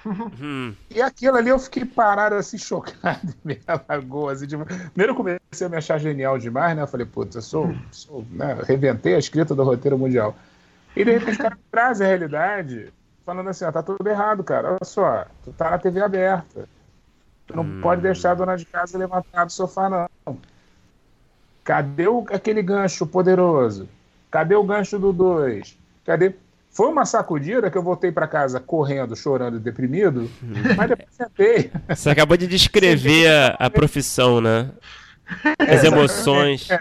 Hum. E aquilo ali eu fiquei parado assim, chocado à lagoa. Assim, tipo, primeiro eu comecei a me achar genial demais, né? Eu falei, putz, eu sou. sou né? Reventei a escrita do roteiro mundial. E de repente o cara traz a realidade, falando assim, ó, tá tudo errado, cara. Olha só, tu tá na TV aberta. Tu não hum. pode deixar a dona de casa levantar do sofá, não. Cadê o, aquele gancho poderoso? Cadê o gancho do 2? Cadê? Foi uma sacudida que eu voltei para casa correndo, chorando, deprimido, mas depois sentei. Você acabou de descrever a, a profissão, né? As é, emoções. É,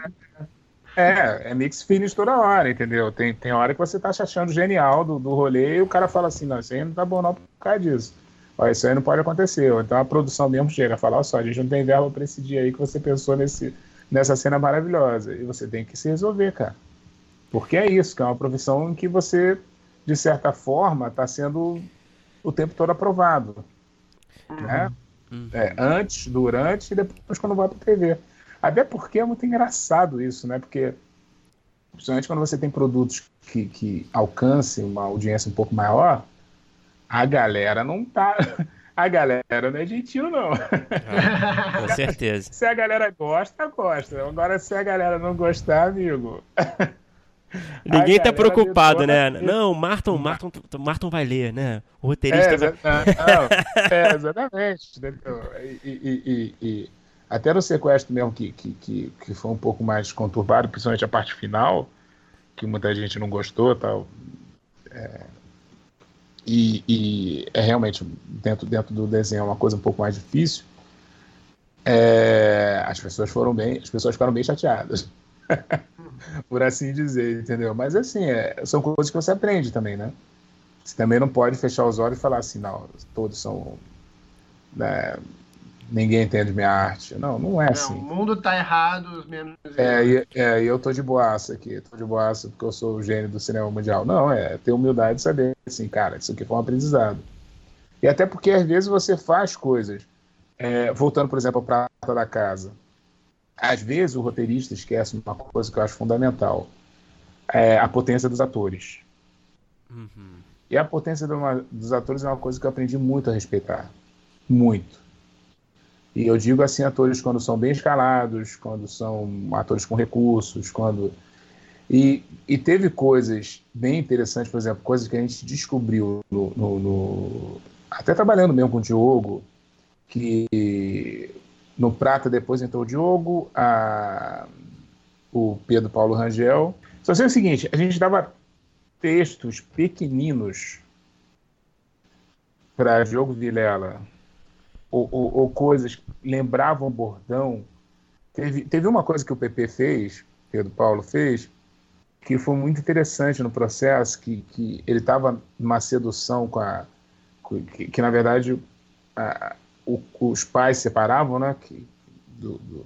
é, é mix finish toda hora, entendeu? Tem, tem hora que você tá achando genial do, do rolê e o cara fala assim, não, isso aí não tá bom não por causa disso. Ó, isso aí não pode acontecer. Então a produção mesmo chega a falar, olha só, a gente não tem verba para esse dia aí que você pensou nesse, nessa cena maravilhosa. E você tem que se resolver, cara. Porque é isso, que é uma profissão em que você de certa forma, está sendo o tempo todo aprovado. Né? Uhum. É, antes, durante e depois quando vai para a TV. Até porque é muito engraçado isso, né? Porque, principalmente quando você tem produtos que, que alcancem uma audiência um pouco maior, a galera não tá. A galera não é gentil, não. Ah, com certeza. se a galera gosta, gosta. Agora, se a galera não gostar, amigo. Ninguém tá preocupado, né? Não, Marton, Marton, Marton vai ler, né? O roteirista é, vai... não, é exatamente. E, e, e, até no sequestro mesmo, que, que, que, que, foi um pouco mais conturbado, principalmente a parte final, que muita gente não gostou tal. É, e, e, é realmente, dentro, dentro do desenho, é uma coisa um pouco mais difícil. É, as pessoas foram bem, as pessoas ficaram bem chateadas. por assim dizer, entendeu? Mas assim, é, são coisas que você aprende também, né? Você também não pode fechar os olhos e falar assim, não, todos são. Né, ninguém entende minha arte. Não, não é não, assim. O mundo tá errado, menos. É, e, é, eu tô de boaça aqui, tô de boaça porque eu sou o gênio do cinema mundial. Não, é ter humildade de saber, assim, cara, isso aqui foi um aprendizado. E até porque às vezes você faz coisas. É, voltando, por exemplo, para prata da casa às vezes o roteirista esquece uma coisa que eu acho fundamental: é a potência dos atores. Uhum. E a potência dos atores é uma coisa que eu aprendi muito a respeitar. Muito. E eu digo assim, atores quando são bem escalados, quando são atores com recursos, quando. E, e teve coisas bem interessantes, por exemplo, coisas que a gente descobriu no, no, no... até trabalhando mesmo com o Diogo, que no Prata depois entrou o Diogo, a, o Pedro Paulo Rangel. Só sei o seguinte, a gente dava textos pequeninos para Diogo Vilela, ou, ou, ou, coisas que lembravam bordão. Teve, teve uma coisa que o PP fez, Pedro Paulo fez, que foi muito interessante no processo, que, que ele estava numa sedução com a... Que, que na verdade a, o, os pais separavam, né? Que, do, do,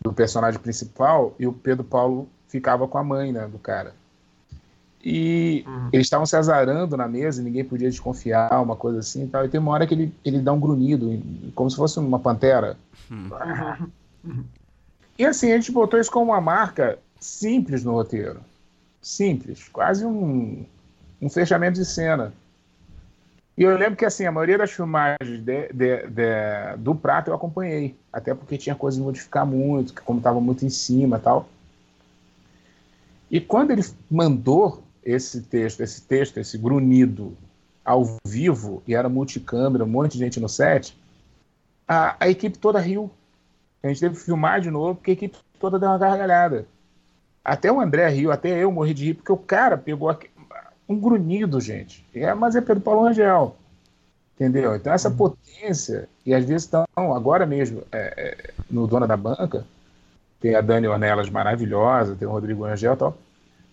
do, personagem principal e o Pedro Paulo ficava com a mãe, né? Do cara. E uhum. eles estavam se azarando na mesa, e ninguém podia desconfiar, uma coisa assim e tal. E tem uma hora que ele, ele dá um grunhido, como se fosse uma pantera. Uhum. E assim, a gente botou isso como uma marca simples no roteiro. Simples, quase um, um fechamento de cena. E eu lembro que assim, a maioria das filmagens de, de, de, do Prato eu acompanhei, até porque tinha coisa de modificar muito, que como estava muito em cima tal. E quando ele mandou esse texto, esse texto, esse grunhido ao vivo, e era multicâmera, um monte de gente no set, a, a equipe toda riu. A gente teve que filmar de novo, porque a equipe toda deu uma gargalhada. Até o André riu, até eu morri de rir, porque o cara pegou aqui, um grunhido, gente. É, mas é Pedro Paulo Rangel. Entendeu? Então, essa uhum. potência, e às vezes estão, agora mesmo, é, é, no Dona da Banca, tem a Dani Ornelas maravilhosa, tem o Rodrigo Rangel e tal.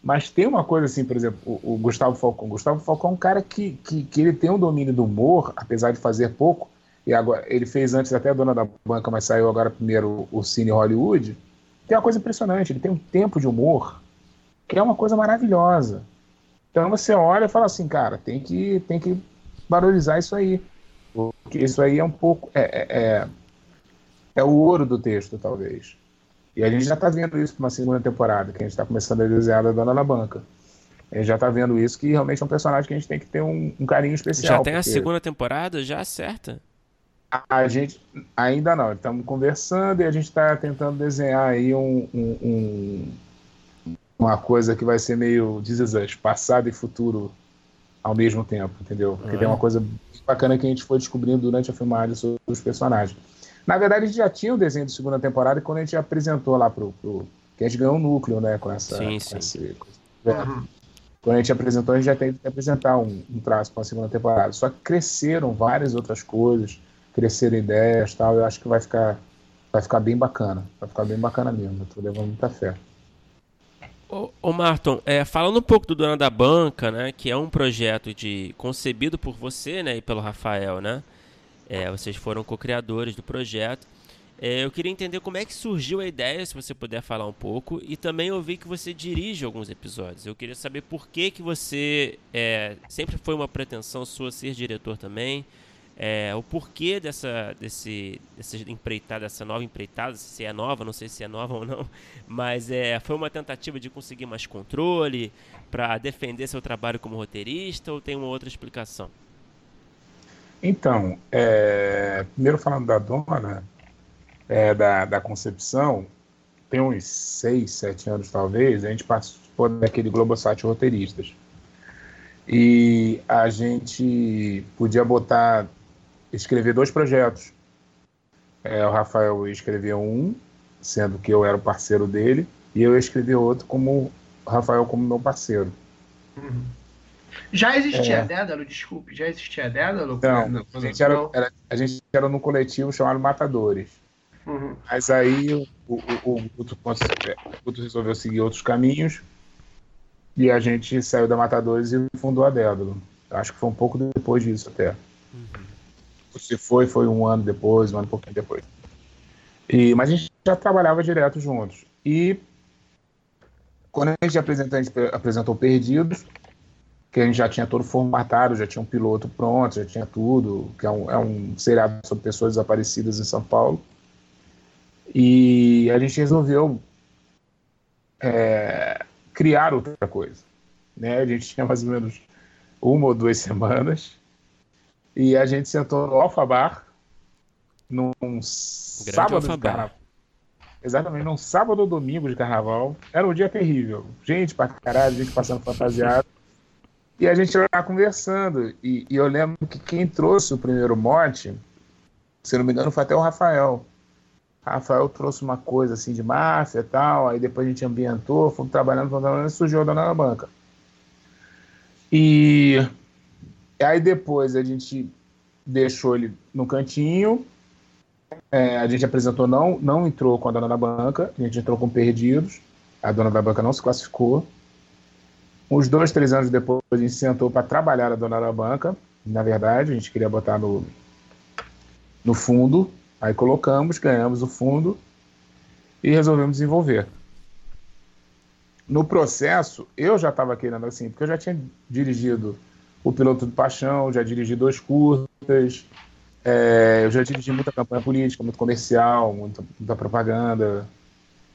Mas tem uma coisa assim, por exemplo, o, o Gustavo Falcão. Gustavo Falcão é um cara que, que, que, ele tem um domínio do humor, apesar de fazer pouco. E agora ele fez antes até a Dona da Banca, mas saiu agora primeiro o Cine Hollywood. Tem uma coisa impressionante, ele tem um tempo de humor que é uma coisa maravilhosa. Então você olha e fala assim, cara, tem que, tem que valorizar isso aí. Porque isso aí é um pouco. É, é, é, é o ouro do texto, talvez. E a gente já está vendo isso para uma segunda temporada, que a gente está começando a desenhar da Dona na Banca. A gente já está vendo isso, que realmente é um personagem que a gente tem que ter um, um carinho especial. Já tem a segunda temporada? Já acerta? A, a gente ainda não, estamos conversando e a gente está tentando desenhar aí um, um, um uma coisa que vai ser meio desexante, passado e futuro ao mesmo tempo, entendeu? Porque uhum. tem uma coisa bacana que a gente foi descobrindo durante a filmagem sobre os personagens. Na verdade, a gente já tinha o desenho de segunda temporada quando a gente apresentou lá pro, pro que a gente ganhou um núcleo, né, com essa, sim, com sim. uhum. Quando a gente apresentou, a gente já tem que apresentar um, um traço para a segunda temporada. Só que cresceram várias outras coisas, cresceram ideias, tal. Eu acho que vai ficar, vai ficar bem bacana, vai ficar bem bacana mesmo. Eu tô levando muita fé. Ô, ô Marton, é, falando um pouco do Dona da Banca, né, que é um projeto de concebido por você, né, e pelo Rafael, né? É, vocês foram co-criadores do projeto. É, eu queria entender como é que surgiu a ideia, se você puder falar um pouco, e também eu vi que você dirige alguns episódios. Eu queria saber por que que você é, sempre foi uma pretensão sua ser diretor também é, o porquê dessa, desse, dessa empreitada, dessa nova empreitada, se é nova, não sei se é nova ou não, mas é, foi uma tentativa de conseguir mais controle para defender seu trabalho como roteirista ou tem uma outra explicação? Então, é, primeiro falando da dona, é, da, da concepção, tem uns seis, sete anos talvez, a gente participou daquele Globosat Roteiristas. E a gente podia botar escrever dois projetos. É, o Rafael escreveu um, sendo que eu era o parceiro dele, e eu escrevi outro como Rafael como meu parceiro. Uhum. Já existia é. a Dédalo, desculpe, já existia a Dédalo? Não, não, a, gente era, era, a gente era num coletivo chamado Matadores. Uhum. Mas aí o, o, o, o, Guto, o Guto resolveu seguir outros caminhos e a gente saiu da Matadores e fundou a Dédalo. Acho que foi um pouco depois disso até. Uhum. Se foi, foi um ano depois, um ano e pouquinho depois. E, mas a gente já trabalhava direto juntos. E quando a gente apresentou, a gente apresentou Perdidos, que a gente já tinha todo formatado, já tinha um piloto pronto, já tinha tudo, que é um, é um seriado sobre pessoas desaparecidas em São Paulo. E a gente resolveu é, criar outra coisa. Né? A gente tinha mais ou menos uma ou duas semanas e a gente sentou no Alfa Bar num Grande sábado de carnaval. Exatamente, num sábado ou domingo de carnaval. Era um dia terrível. Gente pra caralho, gente passando fantasiado. E a gente lá conversando. E, e, eu lembro que quem trouxe o primeiro mote, se não me engano, foi até o Rafael. Rafael trouxe uma coisa assim de máfia e tal. Aí depois a gente ambientou, fomos trabalhando, fomos trabalhando e surgiu a Dona Banca. E Aí depois a gente deixou ele no cantinho. É, a gente apresentou, não, não entrou com a dona da banca, a gente entrou com perdidos. A dona da banca não se classificou. Uns dois, três anos depois, a gente sentou para trabalhar a dona da banca. Na verdade, a gente queria botar no, no fundo. Aí colocamos, ganhamos o fundo e resolvemos desenvolver. No processo, eu já estava querendo assim, porque eu já tinha dirigido o Piloto do Paixão, já dirigi dois curtas, é, eu já dirigi muita campanha política, muito comercial, muita, muita propaganda.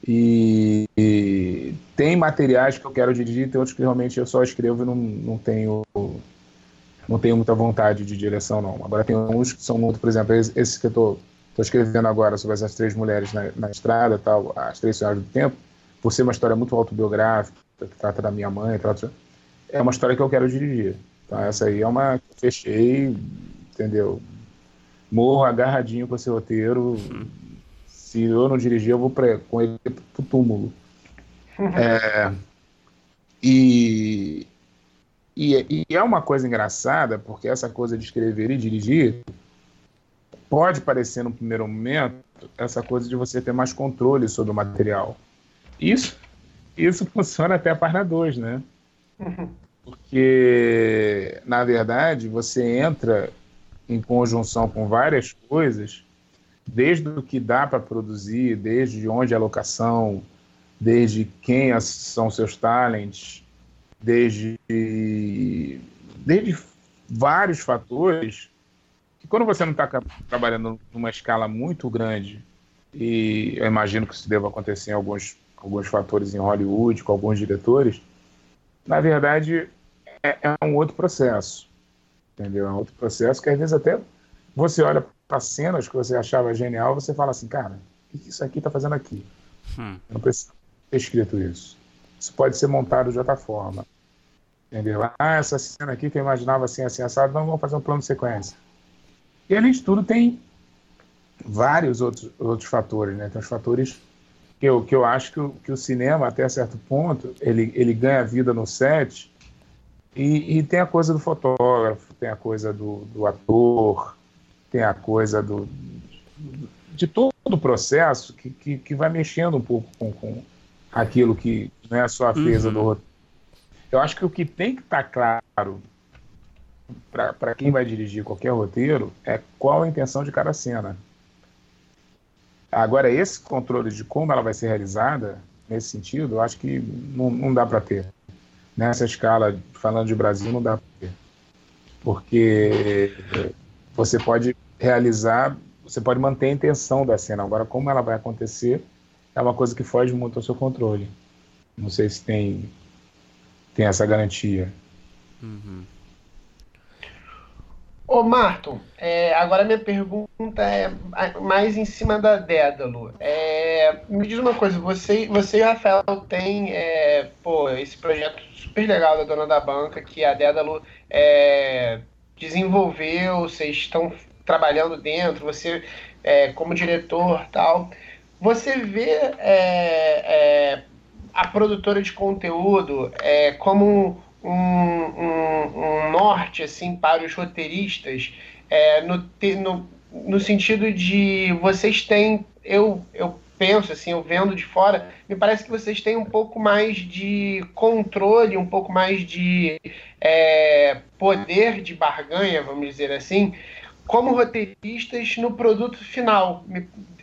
E, e, tem materiais que eu quero dirigir, tem outros que realmente eu só escrevo e não, não tenho não tenho muita vontade de direção, não. Agora tem uns que são muito, por exemplo, esse que eu estou escrevendo agora sobre essas três mulheres na, na estrada, tal, as três senhoras do tempo, por ser uma história muito autobiográfica, que trata da minha mãe, trata, é uma história que eu quero dirigir. Então essa aí é uma fechei, entendeu? Morro agarradinho com esse roteiro. Se eu não dirigir, eu vou pra, com ele pro túmulo. É, e, e, e, é uma coisa engraçada, porque essa coisa de escrever e dirigir pode parecer no primeiro momento essa coisa de você ter mais controle sobre o material. Isso, isso funciona até a página 2, né? Porque, na verdade, você entra em conjunção com várias coisas, desde o que dá para produzir, desde onde é a locação, desde quem são seus talents, desde, desde vários fatores que quando você não está trabalhando numa escala muito grande, e eu imagino que isso deva acontecer em alguns, alguns fatores em Hollywood, com alguns diretores, na verdade é, é um outro processo. Entendeu? É um outro processo que às vezes até você olha para cenas que você achava genial, você fala assim, cara, o que isso aqui está fazendo aqui? Hum. não precisa ter escrito isso. Isso pode ser montado de outra forma. Entendeu? Ah, essa cena aqui que eu imaginava assim, assim, assado, vamos fazer um plano de sequência. E além de tudo, tem vários outros, outros fatores, né? Tem os fatores que eu, que eu acho que o, que o cinema, até certo ponto, ele, ele ganha vida no set e, e tem a coisa do fotógrafo, tem a coisa do, do ator, tem a coisa do, de todo o processo que, que, que, vai mexendo um pouco com, com aquilo que não é só a feza uhum. do roteiro. Eu acho que o que tem que estar tá claro para quem vai dirigir qualquer roteiro é qual a intenção de cada cena. Agora, esse controle de como ela vai ser realizada, nesse sentido, eu acho que não, não dá para ter. Nessa escala, falando de Brasil, não dá para ter. Porque você pode realizar, você pode manter a intenção da cena. Agora, como ela vai acontecer, é uma coisa que foge muito ao seu controle. Não sei se tem, tem essa garantia. Uhum. Ô, Marton, é, agora minha pergunta é mais em cima da Dédalo. É, me diz uma coisa, você, você e o Rafael têm é, pô, esse projeto super legal da Dona da Banca, que a Dédalo é, desenvolveu, vocês estão trabalhando dentro, você é, como diretor tal. Você vê é, a produtora de conteúdo como um, um, um norte assim para os roteiristas é, no, no, no sentido de vocês têm eu, eu penso assim, eu vendo de fora, me parece que vocês têm um pouco mais de controle, um pouco mais de é, poder de barganha, vamos dizer assim, como roteiristas no produto final.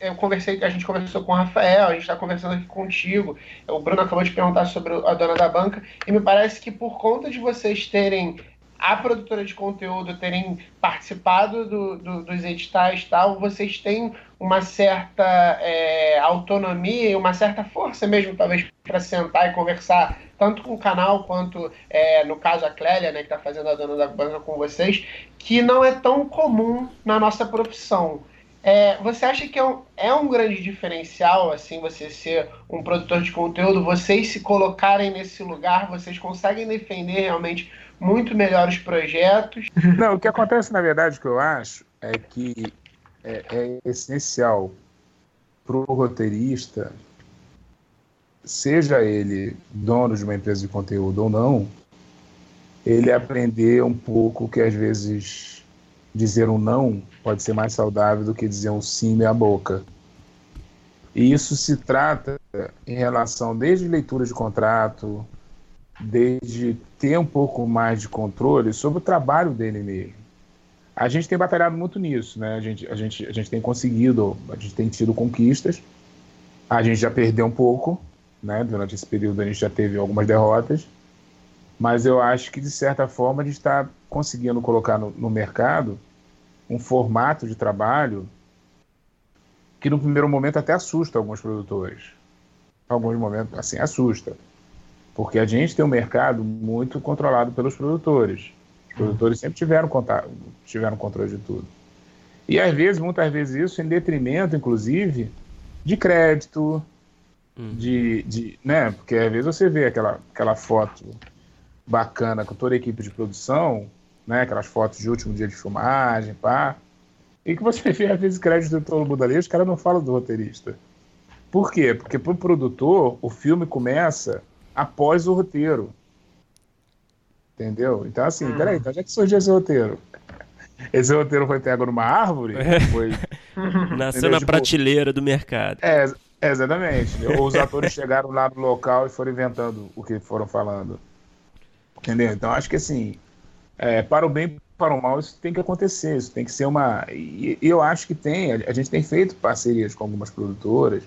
Eu conversei, a gente conversou com o Rafael, a gente está conversando aqui contigo. O Bruno acabou de perguntar sobre a dona da banca, e me parece que por conta de vocês terem a produtora de conteúdo terem participado do, do, dos editais tal, vocês têm uma certa é, autonomia e uma certa força mesmo, talvez, para sentar e conversar tanto com o canal quanto, é, no caso, a Clélia, né, que está fazendo a dona da banca com vocês, que não é tão comum na nossa profissão. É, você acha que é um, é um grande diferencial, assim, você ser um produtor de conteúdo, vocês se colocarem nesse lugar, vocês conseguem defender realmente muito melhor os projetos? Não, o que acontece, na verdade, que eu acho, é que é, é essencial para o roteirista seja ele dono de uma empresa de conteúdo ou não, ele aprender um pouco que às vezes dizer um não pode ser mais saudável do que dizer um sim meia boca. E isso se trata em relação desde leitura de contrato, desde ter um pouco mais de controle sobre o trabalho dele mesmo. A gente tem batalhado muito nisso, né? A gente, a gente, a gente tem conseguido, a gente tem tido conquistas, a gente já perdeu um pouco, né? Durante esse período a gente já teve algumas derrotas, mas eu acho que de certa forma a gente está conseguindo colocar no, no mercado um formato de trabalho que no primeiro momento até assusta alguns produtores. alguns momentos, assim, assusta. Porque a gente tem um mercado muito controlado pelos produtores. Os produtores sempre tiveram, contato, tiveram controle de tudo. E às vezes, muitas vezes, isso em detrimento, inclusive, de crédito, hum. de, de. né? Porque às vezes você vê aquela, aquela foto bacana com toda a equipe de produção, né? Aquelas fotos de último dia de filmagem, pá. E que você vê, às vezes, crédito do todo mundo ali, os caras não falam do roteirista. Por quê? Porque para o produtor, o filme começa após o roteiro. Entendeu? Então, assim, hum. peraí, então onde é que surgiu esse roteiro? Esse roteiro foi pego numa árvore? É. Foi... Nasceu na tipo... prateleira do mercado. É, exatamente. Os atores chegaram lá no local e foram inventando o que foram falando. Entendeu? Então, acho que assim, é, para o bem e para o mal, isso tem que acontecer. Isso tem que ser uma. E eu acho que tem. A gente tem feito parcerias com algumas produtoras.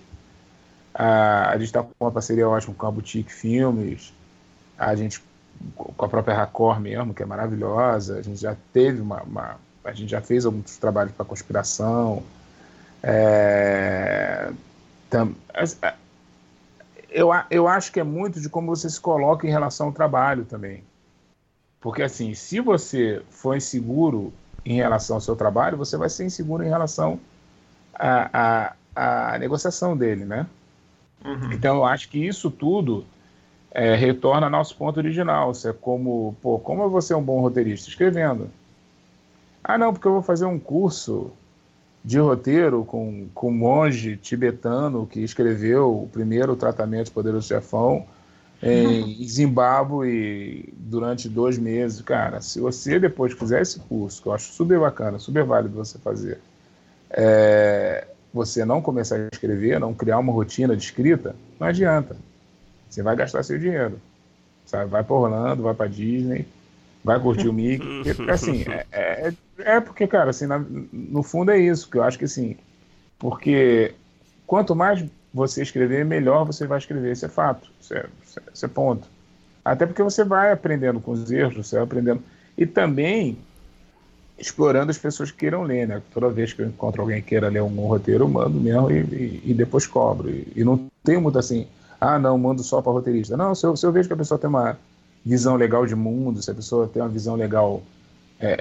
A, gente está com uma parceria ótima com a Boutique Filmes. A gente com a própria Racor mesmo, que é maravilhosa. A gente já teve uma, uma a gente já fez alguns trabalhos para conspiração. É, tam, eu, eu acho que é muito de como você se coloca em relação ao trabalho também. Porque assim, se você for inseguro em relação ao seu trabalho, você vai ser inseguro em relação à, à, à negociação dele, né? Uhum. Então eu acho que isso tudo é, retorna ao nosso ponto original. Você é como, pô, como você é um bom roteirista? Escrevendo. Ah, não, porque eu vou fazer um curso de roteiro com, com um monge tibetano que escreveu o primeiro tratamento de Poderoso Chefão em Zimbábue durante dois meses. Cara, se você depois fizer esse curso, que eu acho super bacana, super válido você fazer, é, você não começar a escrever, não criar uma rotina de escrita, não adianta. Você vai gastar seu dinheiro. Sabe? Vai para Orlando, vai para Disney, vai curtir o Mickey. assim, é, é, é, porque, cara, assim, na, no fundo é isso, que eu acho que assim, porque quanto mais você escrever, melhor você vai escrever. Isso é fato, isso é, isso é ponto. Até porque você vai aprendendo com os erros, você vai aprendendo. E também explorando as pessoas que queiram ler, né? Toda vez que eu encontro alguém que queira ler um roteiro, eu mando mesmo e, e, e depois cobro. E, e, não tem muito assim, ah, não, mando só para roteirista. Não, se eu, se eu vejo que a pessoa tem uma visão legal de mundo, se a pessoa tem uma visão legal. É, é,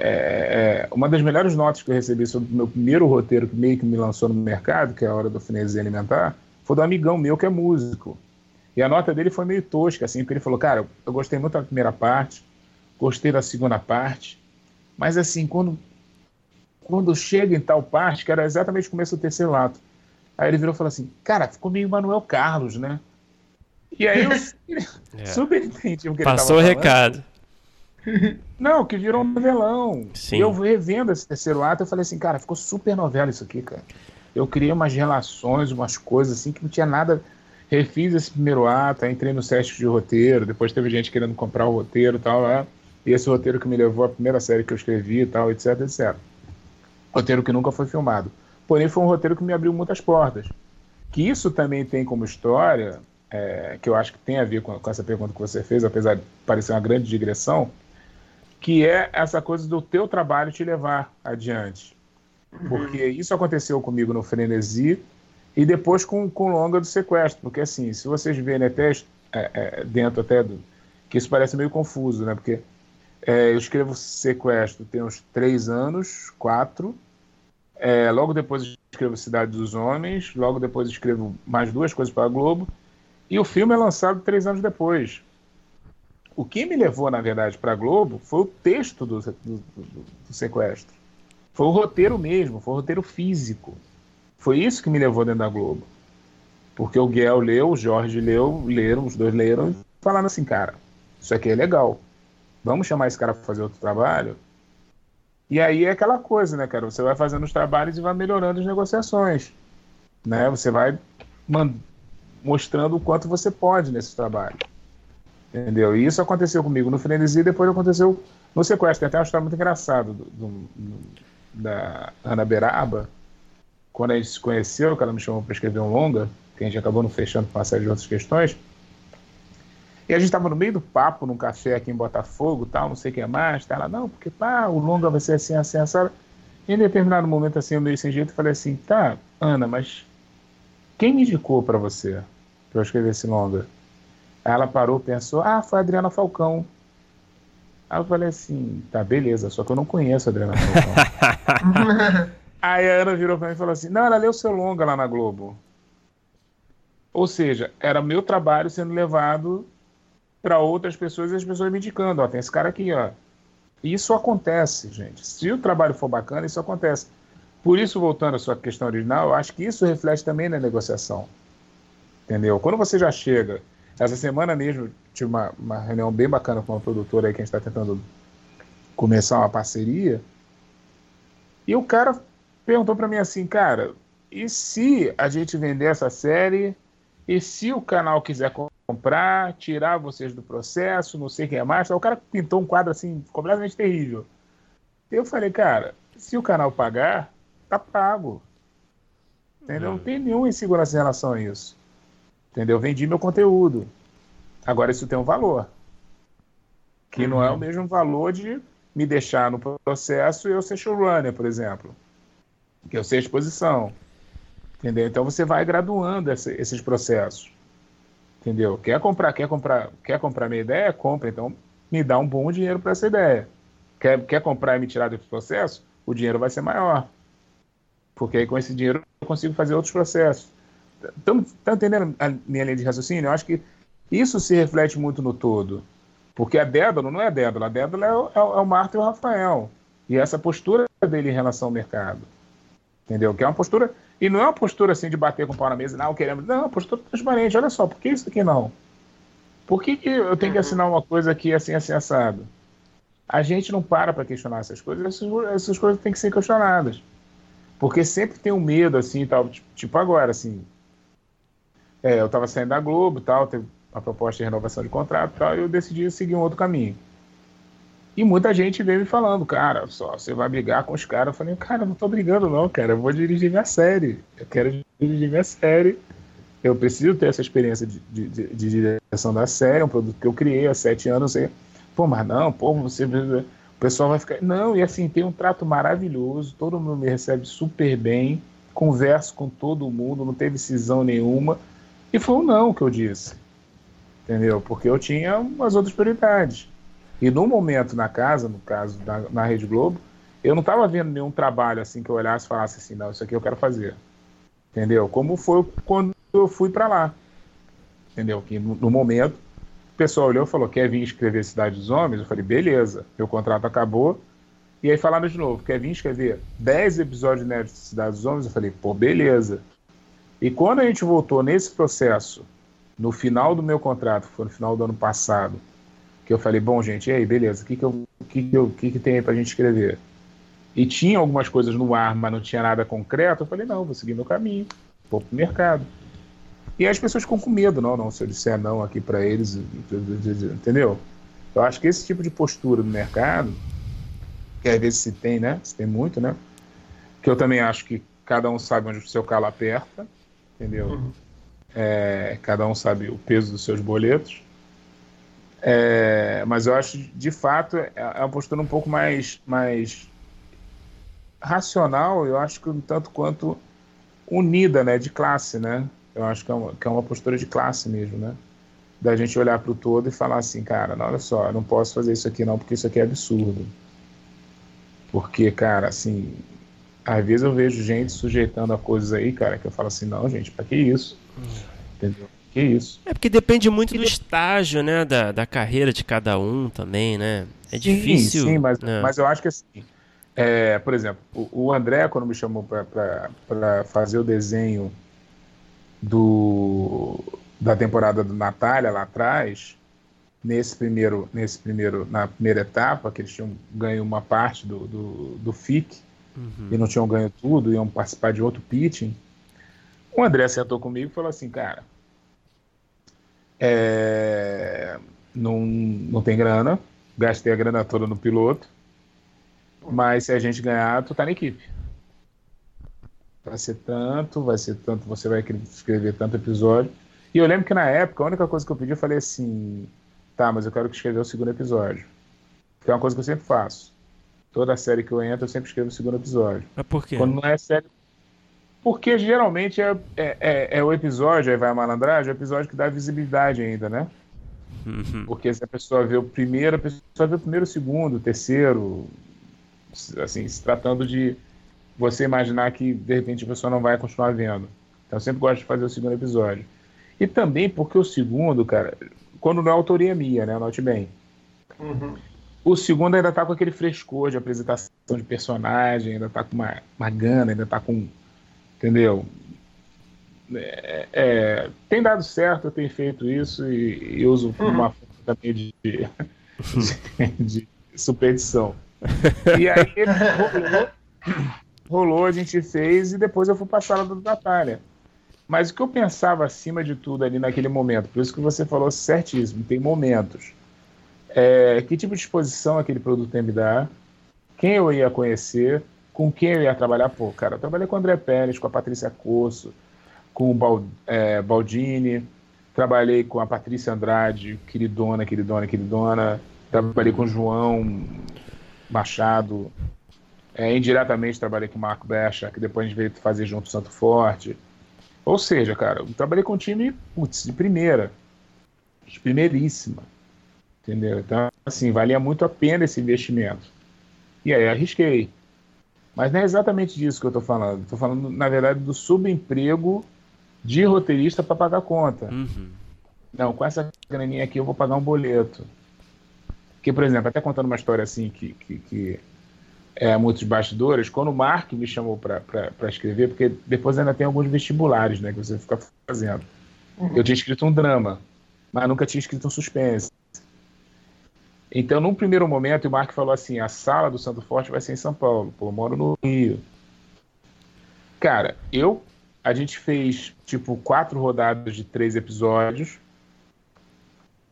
é, uma das melhores notas que eu recebi sobre o meu primeiro roteiro que meio que me lançou no mercado, que é a Hora do Finesia Alimentar, foi do amigão meu que é músico. E a nota dele foi meio tosca, assim, porque ele falou, cara, eu gostei muito da primeira parte, gostei da segunda parte, mas assim, quando, quando chega em tal parte, que era exatamente o começo do terceiro ato, aí ele virou e falou assim, cara, ficou meio Manuel Carlos, né? E aí eu é. super entendi o que Passou ele o recado. Não, que virou um novelão. Sim. E eu revendo esse terceiro ato, eu falei assim, cara, ficou super novela isso aqui, cara. Eu criei umas relações, umas coisas assim que não tinha nada. Refiz esse primeiro ato, entrei no set de roteiro, depois teve gente querendo comprar o roteiro e tal, né? E esse roteiro que me levou à primeira série que eu escrevi e tal, etc, etc. Roteiro que nunca foi filmado. Porém, foi um roteiro que me abriu muitas portas. Que isso também tem como história, é, que eu acho que tem a ver com, com, essa pergunta que você fez, apesar de parecer uma grande digressão, que é essa coisa do teu trabalho te levar adiante. Porque uhum. isso aconteceu comigo no Frenesi e depois com, com o Longa do Sequestro. Porque, assim, se vocês verem até é, é, dentro até do... que isso parece meio confuso, né? Porque é, eu escrevo Sequestro tem uns três anos, quatro. É, logo depois escrevo Cidade dos Homens. Logo depois escrevo mais duas coisas para a Globo. E o filme é lançado três anos depois. O que me levou, na verdade, para a Globo foi o texto do, do, do, do, sequestro. Foi o roteiro mesmo, foi o roteiro físico. Foi isso que me levou dentro da Globo. Porque o Guel leu, o Jorge leu, leram, os dois leram e falaram assim, cara, isso aqui é legal. Vamos chamar esse cara para fazer outro trabalho? E aí é aquela coisa, né, cara? Você vai fazendo os trabalhos e vai melhorando as negociações. Né? Você vai mostrando o quanto você pode nesse trabalho. Entendeu? E isso aconteceu comigo no Frenesi e depois aconteceu no sequestro. Tem até uma história muito engraçada do, do, da Ana Beraba. Quando a gente se conheceu, que ela me chamou para escrever um longa, que a gente acabou não fechando por uma série de outras questões. E a gente estava no meio do papo, num café aqui em Botafogo, tal, não sei o que mais. Tá? Ela, não, porque pá, o longa vai ser assim, assim, assim. E em determinado momento, assim, eu meio sem jeito, falei assim, tá, Ana, mas quem me indicou para você? pra eu escrever esse longa. Aí ela parou, pensou, ah, foi a Adriana Falcão. Aí eu falei assim, tá, beleza, só que eu não conheço a Adriana Falcão. Aí a Ana virou pra mim e falou assim, não, ela leu seu longa lá na Globo. Ou seja, era meu trabalho sendo levado para outras pessoas e as pessoas me indicando, ó, tem esse cara aqui, ó. Isso acontece, gente. Se o trabalho for bacana, isso acontece. Por isso, voltando à sua questão original, eu acho que isso reflete também na negociação. Entendeu? Quando você já chega. Essa semana mesmo, tive uma, uma reunião bem bacana com uma produtora aí que a gente está tentando começar uma parceria. E o cara perguntou para mim assim, cara, e se a gente vender essa série? E se o canal quiser comprar, tirar vocês do processo, não sei quem é mais? O cara pintou um quadro assim, completamente terrível. Eu falei, cara, se o canal pagar, tá pago. Entendeu? Não tem nenhuma insegurança em relação a isso. Entendeu? Vendi meu conteúdo. Agora isso tem um valor. Que não é o uhum. mesmo valor de me deixar no processo e eu ser showrunner, por exemplo. Que eu sei exposição. Entendeu? Então você vai graduando essa, esses processos. Entendeu? Quer comprar, quer comprar, quer comprar minha ideia? Compra. Então me dá um bom dinheiro para essa ideia. Quer, quer comprar e me tirar desse processo? O dinheiro vai ser maior. Porque aí com esse dinheiro eu consigo fazer outros processos. Está entendendo a minha linha de raciocínio? Eu acho que isso se reflete muito no todo. Porque a Dédalo não é a Dédalo, a Dédalo é o, é o Marta e o Rafael. E essa postura dele em relação ao mercado. Entendeu? Que é uma postura. E não é uma postura assim de bater com o pau na mesa, não, queremos. Não, é uma postura transparente. Olha só, por que isso aqui não? Por que, que eu tenho que assinar uma coisa aqui assim, assim, assado? A gente não para para questionar essas coisas, essas, essas coisas têm que ser questionadas. Porque sempre tem um medo, assim, tal, tipo agora, assim. É, eu estava saindo da Globo tal, teve a proposta de renovação de contrato tal, e eu decidi seguir um outro caminho. E muita gente veio me falando, cara, só você vai brigar com os caras. Eu falei, cara, não tô brigando não, cara, eu vou dirigir minha série. Eu quero dirigir minha série. Eu preciso ter essa experiência de, de, de, direção da série, um produto que eu criei há sete anos. Sei. Pô, mas não, pô, você pessoal vai ficar. Não, e assim, tem um trato maravilhoso, todo mundo me recebe super bem, converso com todo mundo, não teve cisão nenhuma. E foi um não que eu disse. Entendeu? Porque eu tinha umas outras prioridades. E no momento na casa, no caso da, na Rede Globo, eu não estava vendo nenhum trabalho assim que eu olhasse e falasse assim, não, isso aqui eu quero fazer. Entendeu? Como foi quando eu fui para lá. Entendeu? Que no, no momento pessoal olhou e falou: quer vir escrever Cidade dos Homens? Eu falei: beleza, meu contrato acabou. E aí falaram de novo: quer vir escrever 10 episódios de Cidade dos Homens? Eu falei: pô, beleza. E quando a gente voltou nesse processo, no final do meu contrato, foi no final do ano passado, que eu falei: bom, gente, e aí, beleza, o que, que, eu, que, que, eu, que, que tem aí pra gente escrever? E tinha algumas coisas no ar, mas não tinha nada concreto. Eu falei: não, vou seguir meu caminho, vou pro mercado. E as pessoas ficam com medo, não, não, se eu disser não aqui para eles, entendeu? Eu acho que esse tipo de postura no mercado, que às vezes se tem, né? Se tem muito, né? Que eu também acho que cada um sabe onde o seu calo aperta, entendeu? Uhum. É, cada um sabe o peso dos seus boletos. É, mas eu acho, de fato, é, é uma postura um pouco mais, mais racional, eu acho que um tanto quanto unida, né, de classe, né? Eu acho que é uma, que é uma postura de classe mesmo, né? Da gente olhar para o todo e falar assim, cara, não, olha só, eu não posso fazer isso aqui não, porque isso aqui é absurdo. Porque, cara, assim, às vezes eu vejo gente sujeitando a coisas aí, cara, que eu falo assim, não, gente, para que isso? Entendeu? Que isso? É porque depende muito do estágio, né, da, da carreira de cada um também, né? É sim, difícil. Sim, mas, né? mas eu acho que assim, é, por exemplo, o, o André, quando me chamou para fazer o desenho do, da temporada do Natália lá atrás, nesse primeiro, nesse primeiro, na primeira etapa, que eles tinham ganho uma parte do, do, do FIC uhum. e não tinham ganho tudo, iam participar de outro pitching. O André sentou comigo e falou assim, cara, é, não, não tem grana, gastei a grana toda no piloto, mas se a gente ganhar, tu tá na equipe vai ser tanto, vai ser tanto, você vai escrever tanto episódio. E eu lembro que na época, a única coisa que eu pedi, eu falei assim, tá, mas eu quero que escreva o segundo episódio. Que é uma coisa que eu sempre faço. Toda série que eu entro, eu sempre escrevo o segundo episódio. Mas por quê? Quando não é série. Porque geralmente é, é, é, é, o episódio, aí vai a malandragem, é o episódio que dá visibilidade ainda, né? Uhum. Porque se a pessoa vê o primeiro, a pessoa vê o primeiro, o segundo, o terceiro, assim, se tratando de você imaginar que de repente a pessoa não vai continuar vendo. Então eu sempre gosto de fazer o segundo episódio. E também porque o segundo, cara, quando não é autoria minha, né? Note bem. Uhum. O segundo ainda tá com aquele frescor de apresentação de personagem, ainda tá com uma, uma gana, ainda tá com. Entendeu? É, é, tem dado certo, eu tenho feito isso e, e uso uhum. uma forma também de, de, de, superstição. E aí rolou, rolou, a gente fez e depois eu fui para a sala da Natália. Mas o que eu pensava acima de tudo ali naquele momento, por isso que você falou certíssimo, tem momentos. É, que tipo de exposição aquele produto ia me dar, quem eu ia conhecer, com quem eu ia trabalhar. Pô, cara, eu trabalhei com o André Pérez, com a Patrícia Coço, com o é, Baldini, trabalhei com a Patrícia Andrade, queridona, queridona, queridona, trabalhei com o João Machado, é, indiretamente trabalhei com o Marco Becha, que depois a gente veio fazer junto o Santo Forte. Ou seja, cara, eu trabalhei com um time, putz, de primeira. De primeiríssima. Entendeu? Então, assim, valia muito a pena esse investimento. E aí arrisquei. Mas não é exatamente disso que eu estou falando. Estou falando, na verdade, do subemprego de roteirista para pagar conta. Uhum. Não, com essa graninha aqui eu vou pagar um boleto. Que, por exemplo, até contando uma história assim que, que, que é, muitos bastidores, quando o Mark me chamou para escrever, porque depois ainda tem alguns vestibulares né, que você fica fazendo. Uhum. Eu tinha escrito um drama, mas nunca tinha escrito um suspense. Então, num primeiro momento, o Mark falou assim: a sala do Santo Forte vai ser em São Paulo, pô, eu moro no Rio. Cara, eu. A gente fez, tipo, quatro rodadas de três episódios.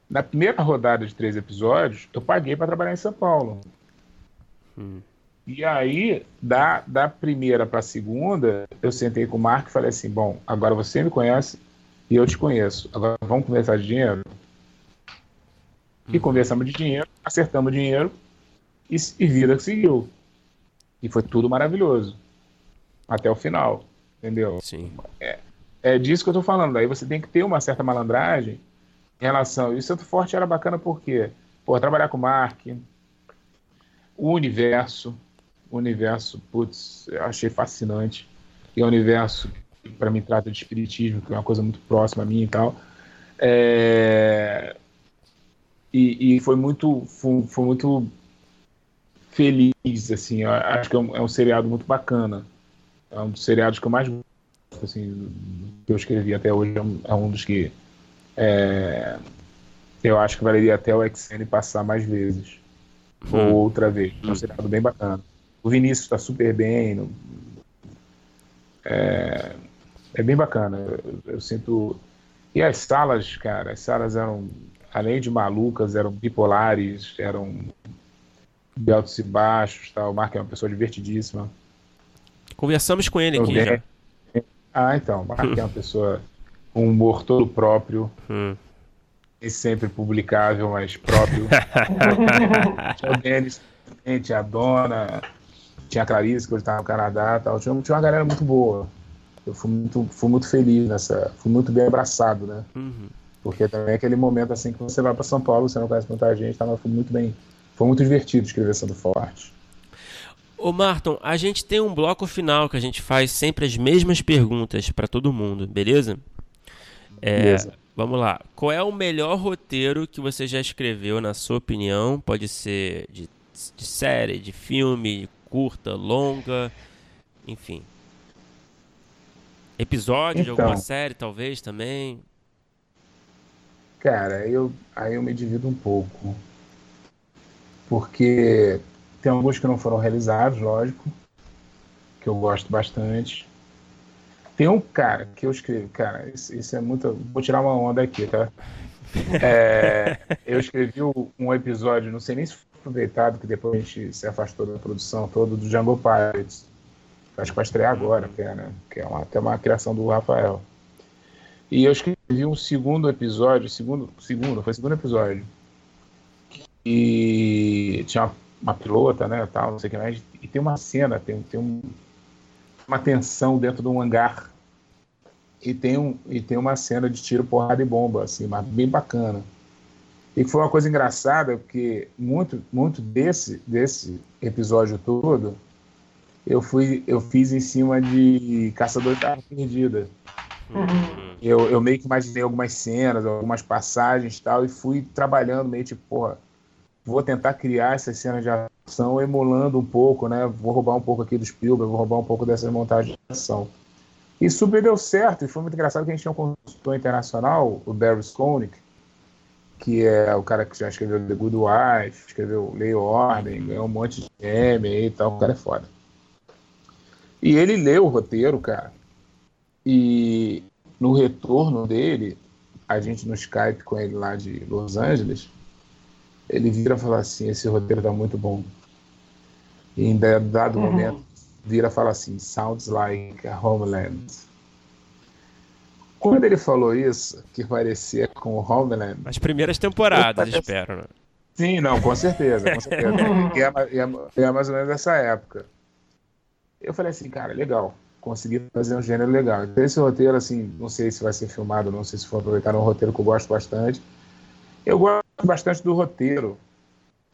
Na primeira rodada de três episódios, eu paguei para trabalhar em São Paulo. Hum. E aí, da, da primeira para a segunda, eu sentei com o Marco e falei assim: bom, agora você me conhece e eu te conheço. Agora vamos conversar de dinheiro? E uhum. conversamos de dinheiro, acertamos dinheiro e, e vida que seguiu. E foi tudo maravilhoso. Até o final. Entendeu? Sim. É, é disso que eu tô falando. Aí você tem que ter uma certa malandragem em relação. E o Santo Forte era bacana porque, pô, trabalhar com o Mark, o universo, o universo, putz, eu achei fascinante. E é um universo para mim trata de espiritismo, que é uma coisa muito próxima a mim e tal. É... E, e, foi muito foi, foi, muito feliz, assim. Eu acho que é um, é um, seriado muito bacana. É um dos seriados que eu mais gosto, assim, que eu escrevi até hoje. É um, é um dos que é, eu acho que valeria até o XN passar mais vezes. Ou hum. outra vez. É um seriado bem bacana. O Vinícius está super bem. No, é, é, bem bacana. Eu, eu, sinto. E as salas, cara, as salas eram, além de malucas, eram bipolares, eram de altos e baixos. Tal. O Marco é uma pessoa divertidíssima. Conversamos com ele aqui já. Ah, então. O Marco é uma pessoa com um humor todo próprio. Hum. E sempre publicável, mas próprio. o Denis, a Dona, tinha a Clarice, que hoje está no Canadá tal. Tinha, tinha uma galera muito boa. Eu fui muito, fui muito feliz nessa. Fui muito bem abraçado, né? Uhum. Porque também é aquele momento assim que você vai para São Paulo, você não conhece muita gente, tá, mas foi muito bem. Foi muito divertido escrever Sendo Forte. Ô Marton, a gente tem um bloco final que a gente faz sempre as mesmas perguntas para todo mundo, beleza? É, beleza. Vamos lá. Qual é o melhor roteiro que você já escreveu, na sua opinião? Pode ser de, de série, de filme, curta, longa, enfim. Episódio então, de alguma então. série, talvez, também? Cara, eu, aí eu me divido um pouco. Porque tem alguns que não foram realizados, lógico, que eu gosto bastante. Tem um cara que eu escrevi, cara, isso, isso é muito. Vou tirar uma onda aqui, tá? É, eu escrevi um episódio, não sei nem se aproveitado que depois a gente se afastou da produção toda do Django Pirates. Acho que vai estrear agora, que é, né? que é uma, até uma criação do Rafael. E eu escrevi um segundo episódio, segundo, segundo, foi o segundo episódio. E tinha uma, uma pilota, né, tal, não sei o que mais. E tem uma cena, tem, tem um uma tensão dentro de um hangar e tem, um, e tem uma cena de tiro, porrada e bomba, assim, mas bem bacana. E que foi uma coisa engraçada, porque muito, muito desse, desse episódio todo eu, fui, eu fiz em cima de Caçador de Arma Perdida. Uhum. Eu, eu meio que imaginei algumas cenas, algumas passagens e tal, e fui trabalhando meio tipo, porra, vou tentar criar essas cenas de ação emulando um pouco, né? Vou roubar um pouco aqui do Spielberg, vou roubar um pouco dessas montagens de ação. E super deu certo, e foi muito engraçado que a gente tinha um consultor internacional, o Barry Skolnick, que é o cara que já escreveu The Good Wife, escreveu Lei Ordem, ganhou um monte de Emmy e tal, o cara é foda. E ele leu o roteiro, cara, e no retorno dele, a gente no Skype com ele lá de Los Angeles, ele vira e fala assim, esse roteiro tá muito bom. E em dado uhum. momento, vira e fala assim, sounds like a Homeland. Quando ele falou isso, que parecia com o Homeland. As primeiras temporadas, espero, né? Sim, não, com certeza, com certeza. e, é, é, é, mais ou menos essa época. Eu falei assim, cara, legal. Consegui fazer um gênero legal. Então, esse roteiro, assim, não sei se vai ser filmado, não sei se for aproveitar, é um roteiro que eu gosto bastante. Eu gosto bastante do roteiro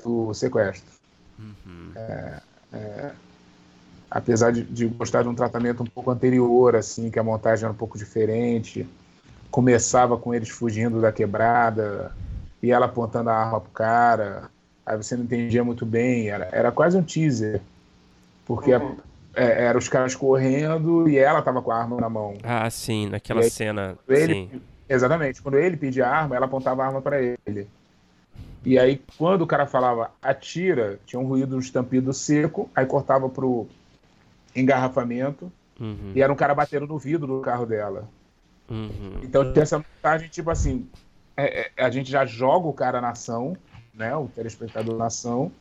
do sequestro. Uhum. É, é, apesar de, de, gostar de um tratamento um pouco anterior, assim, que a montagem era um pouco diferente. Começava com eles fugindo da quebrada e ela apontando a arma pro cara. Aí você não entendia muito bem, era, era quase um teaser. Porque uhum. É, era os caras correndo e ela tava com a arma na mão. Ah, sim, naquela aí, cena. Ele, sim. Exatamente. Quando ele pedia a arma, ela apontava a arma para ele. E aí, quando o cara falava atira, tinha um ruído, um estampido seco, aí cortava pro engarrafamento, uhum. e era um cara batendo no vidro do carro dela. Uhum. Então tem essa montagem, tipo assim, é, é, a gente já joga o cara na ação, né, o telespectador na ação,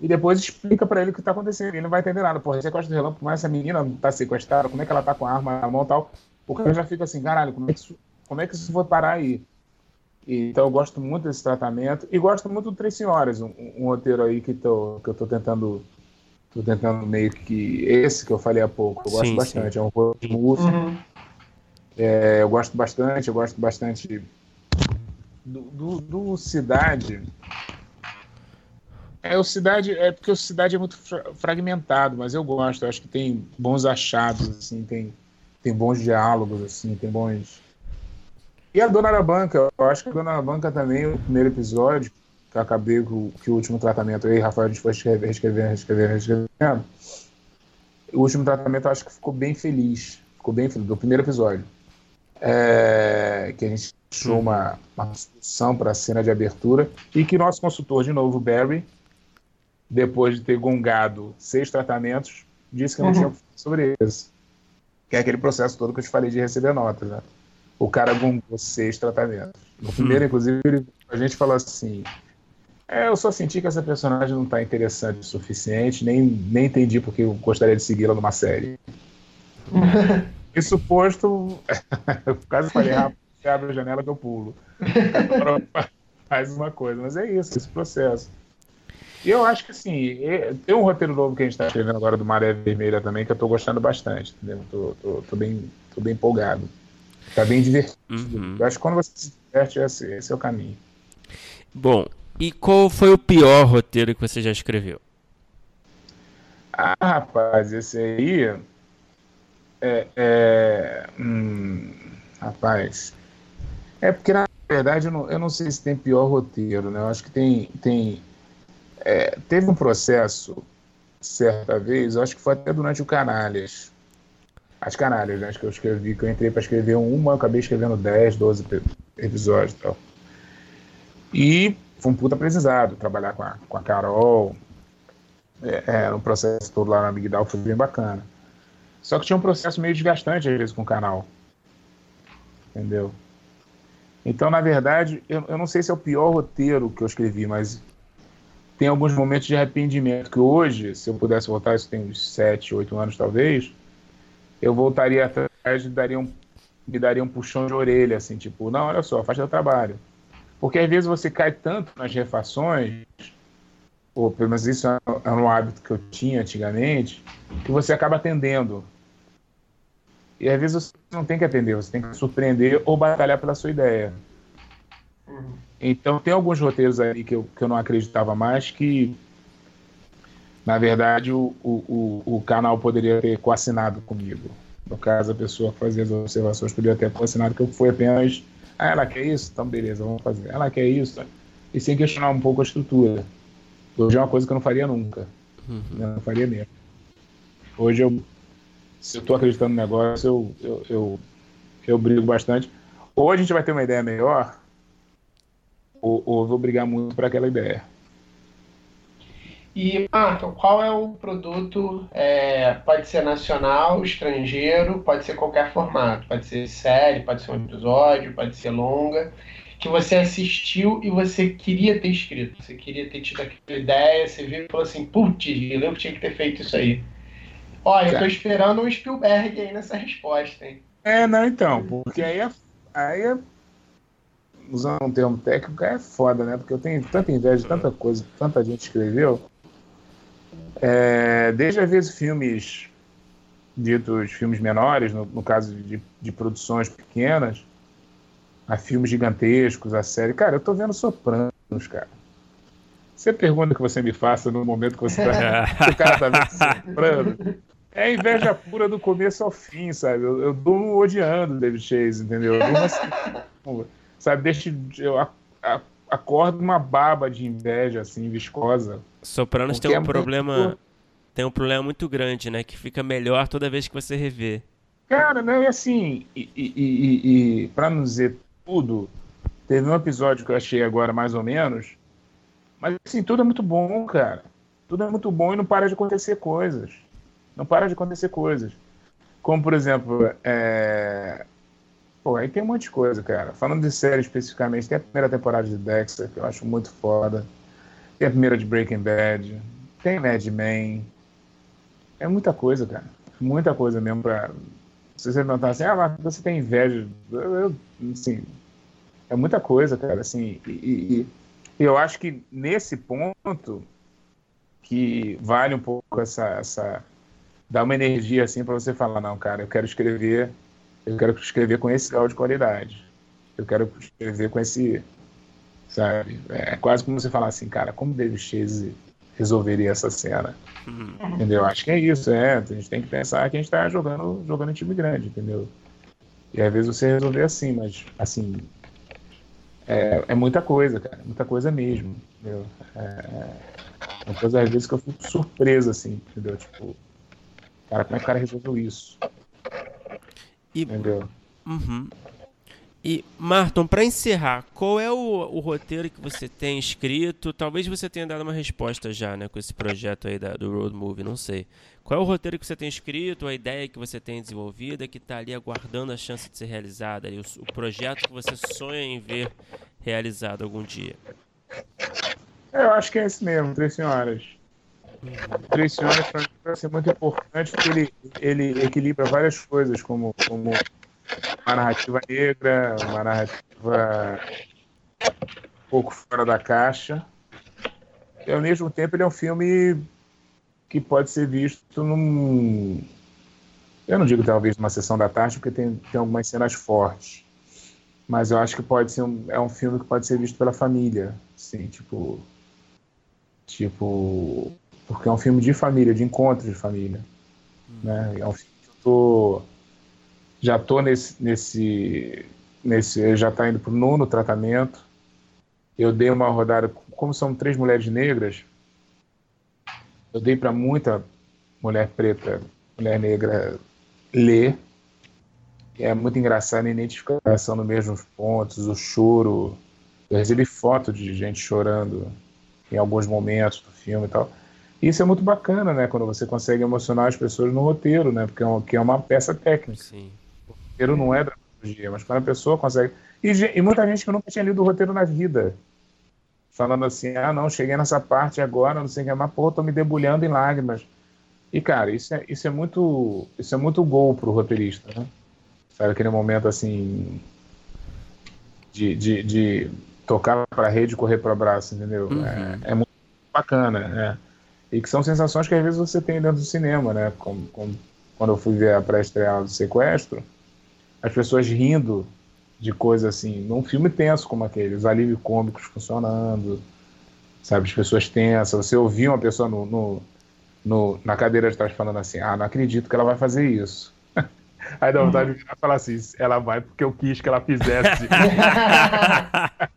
e depois explica para ele o que tá acontecendo. Ele não vai entender nada. Porra, sequestro de relâmpago, mas essa menina tá sequestrada, como é que ela tá com a arma na mão e tal. O cara já fica assim, caralho, como é que isso, como é que isso foi parar aí? então eu gosto muito desse tratamento e gosto muito do Três Senhoras, um, um, roteiro aí que, tô, que eu tô tentando tô tentando meio que esse que eu falei há pouco. Eu gosto sim, bastante, sim. é um roteiro de música. Uhum. É, eu gosto bastante, eu gosto bastante do, do, do, Cidade. É, o Cidade, é porque o Cidade é muito fragmentado, mas eu gosto, eu acho que tem bons achados, assim, tem, tem bons diálogos, assim, tem bons e a Dona Arabanca, eu acho que a Dona Arabanca também, o primeiro episódio, que eu acabei com que o último tratamento aí, Rafael, a gente foi escrevendo, escrevendo, escrevendo, escrevendo. O último tratamento eu acho que ficou bem feliz. Ficou bem feliz, do primeiro episódio. É, que a gente achou uma, uma solução para a cena de abertura e que nosso consultor, de novo, Barry, depois de ter gongado seis tratamentos, disse que não uhum. tinha sobre isso. Que é aquele processo todo que eu te falei de receber notas, né? o cara gongou seis tratamentos. No primeiro, hum. inclusive, a gente falou assim: é, eu só senti que essa personagem não está interessante o suficiente, nem, nem entendi porque eu gostaria de segui-la numa série. Isso posto, eu quase falei, rápido, você abre a janela que eu pulo. Faz uma coisa, mas é isso, esse processo. Eu acho que assim, tem um roteiro novo que a gente está escrevendo agora do Maré Vermelha também, que eu estou gostando bastante, entendeu? Tô, tô, tô, bem, tô bem empolgado. Tá bem divertido. Uhum. Eu acho que quando você se diverte, esse, esse é o caminho. Bom, e qual foi o pior roteiro que você já escreveu? Ah, rapaz, esse aí. É. é hum, rapaz. É porque, na verdade, eu não, eu não sei se tem pior roteiro, né? Eu acho que tem. tem é, teve um processo, certa vez, acho que foi até durante o Canalhas, as canalhas, né? Acho que eu escrevi, que eu entrei para escrever uma, acabei escrevendo 10, 12 episódios e tal. E foi um puta aprendizado trabalhar com a, com a Carol. É, era um processo todo lá na Migdal, foi bem bacana. Só que tinha um processo meio desgastante, às vezes, com o canal. Entendeu? Então, na verdade, eu, eu não sei se é o pior roteiro que eu escrevi, mas tem alguns momentos de arrependimento que hoje, se eu pudesse voltar, isso tem uns 7, 8 anos talvez, eu voltaria atrás e daria um, me daria um puxão de orelha, assim, tipo, não, olha só, faz seu trabalho. Porque às vezes você cai tanto nas refações, ou pelo menos isso é um hábito que eu tinha antigamente, que você acaba atendendo. E às vezes você não tem que atender, você tem que surpreender ou batalhar pela sua ideia. Uhum. Então tem alguns roteiros ali que eu, que eu não acreditava mais que na verdade o, o, o, canal poderia ter coassinado comigo. No caso, a pessoa que fazia as observações poderia ter coassinado que eu fui apenas. Ah, ela quer isso? Então beleza, vamos fazer. Ela quer isso? E sem questionar um pouco a estrutura. Hoje é uma coisa que eu não faria nunca. Uhum. Não faria mesmo. Hoje eu se eu estou acreditando no negócio, eu, eu, eu, eu brigo bastante. Ou a gente vai ter uma ideia melhor, ou, ou vou brigar muito para aquela ideia. E, Marco, qual é o produto? É, pode ser nacional, estrangeiro, pode ser qualquer formato. Pode ser série, pode ser um episódio, pode ser longa. Que você assistiu e você queria ter escrito. Você queria ter tido aquela ideia, você viu e falou assim: putz, eu lembro que tinha que ter feito isso aí. Olha, eu tô esperando um Spielberg aí nessa resposta, hein? É, não, então, porque aí é, aí é usando um termo técnico, é foda, né? Porque eu tenho tanta inveja de tanta coisa, tanta gente escreveu. É, desde às vezes filmes ditos filmes menores, no, no caso de, de, produções pequenas, a filmes gigantescos, a série. Cara, eu tô vendo Sopranos, cara. Você pergunta que você me faça no momento que você tá, o cara tá vendo Sopranos. É inveja pura do começo ao fim, sabe? Eu, eu durmo odiando o David Chase, entendeu? Eu durmo assim, sabe? Deixa, eu a, a, acordo uma baba de inveja, assim, viscosa. Sopranos tem um é problema. Muito... Tem um problema muito grande, né? Que fica melhor toda vez que você revê. Cara, não, e assim, e, e, e, e pra não dizer tudo, teve um episódio que eu achei agora mais ou menos, mas assim, tudo é muito bom, cara. Tudo é muito bom e não para de acontecer coisas. Não para de acontecer coisas. Como, por exemplo, é... Pô, aí tem um monte de coisa, cara. Falando de série especificamente, tem a primeira temporada de Dexter, que eu acho muito foda. Tem a primeira de Breaking Bad. Tem Mad Men. É muita coisa, cara. Muita coisa mesmo pra. Se você perguntar assim, ah, mas você tem inveja. Eu, assim, é muita coisa, cara. Assim, e, e, e eu acho que nesse ponto que vale um pouco essa, essa dá uma energia assim para você falar, não, cara, eu quero escrever, eu quero escrever com esse grau de qualidade. Eu quero escrever com esse, sabe? É quase como você falar assim, cara, como David Chase resolveria essa cena? Uhum. Entendeu? Acho que é isso, é. A gente tem que pensar que a gente está jogando, jogando em time grande, entendeu? E às vezes você resolver assim, mas assim, é, é muita coisa, cara, muita coisa mesmo, entendeu? É, é uma coisa às vezes que eu fico surpreso, assim, entendeu? Tipo, Cara, como é que o cara resolveu isso? E, Entendeu? Uhum. E, Marton, para encerrar, qual é o, o, roteiro que você tem escrito? Talvez você tenha dado uma resposta já, né, com esse projeto aí da, do Road Movie, não sei. Qual é o roteiro que você tem escrito, a ideia que você tem desenvolvida, que está ali aguardando a chance de ser realizada, ali, o, o, projeto que você sonha em ver realizado algum dia? É, eu acho que é esse mesmo, Três Senhoras. Três Senhoras para ser muito importante porque ele, ele equilibra várias coisas, como, como uma narrativa negra, uma narrativa um pouco fora da caixa. E ao mesmo tempo ele é um filme que pode ser visto num. Eu não digo talvez numa sessão da tarde, porque tem, tem algumas cenas fortes. Mas eu acho que pode ser um, é um filme que pode ser visto pela família. Sim, tipo. Tipo porque é um filme de família, de encontro de família. Hum. Né? É um filme que eu tô, já tô nesse, nesse, nesse já está indo para o nono tratamento. Eu dei uma rodada, como são três mulheres negras, eu dei para muita mulher preta, mulher negra ler. É muito engraçado a identificação nos mesmos pontos, o choro. Eu recebi foto de gente chorando em alguns momentos do filme e tal. Isso é muito bacana, né? Quando você consegue emocionar as pessoas no roteiro, né? Porque é uma, que é uma peça técnica. Sim. O roteiro não é dramaturgia, mas quando a pessoa consegue. E, e, muita gente que nunca tinha lido o roteiro na vida. Falando assim, ah, não, cheguei nessa parte agora, não sei o que, mas, pô, tô me debulhando em lágrimas. E, cara, isso é, isso é muito. Isso é muito gol pro roteirista, né? Sabe, aquele momento assim. De, de, de tocar pra rede e correr para o braço, entendeu? Uhum. É, é muito bacana, né? E que são sensações que às vezes você tem dentro do cinema, né? Como, como quando eu fui ver a pré-estreia do sequestro, as pessoas rindo de coisa assim, num filme tenso como aquele, os alívios cômicos funcionando, sabe, as pessoas tensas, você ouvia uma pessoa no, no, no, na cadeira de trás falando assim, ah, não acredito que ela vai fazer isso. Aí dá vontade de falar assim, ela vai porque eu quis que ela fizesse.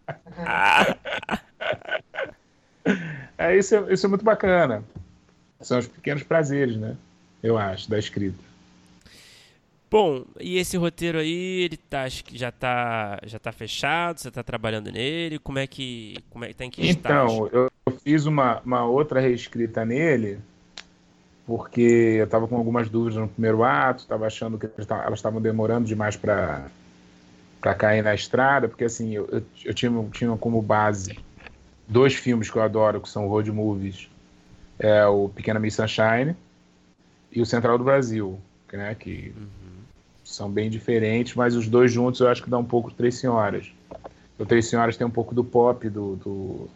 é, isso, é, isso é muito bacana. São os pequenos prazeres, né? Eu acho, da escrita. Bom, e esse roteiro aí, ele tá, acho que já tá, já tá fechado, você tá trabalhando nele, como é que, como é que tem que estar? Então, eu fiz uma, uma outra reescrita nele, porque eu estava com algumas dúvidas no primeiro ato, estava achando que elas estavam demorando demais para para cair na estrada, porque assim, eu, eu, eu, tinha, tinha como base dois filmes que eu adoro, que são road movies, é o Pequena Miss Sunshine e o Central do Brasil, né, que uhum. são bem diferentes, mas os dois juntos eu acho que dá um pouco Três Senhoras. O Três Senhoras tem um pouco do pop, do, do,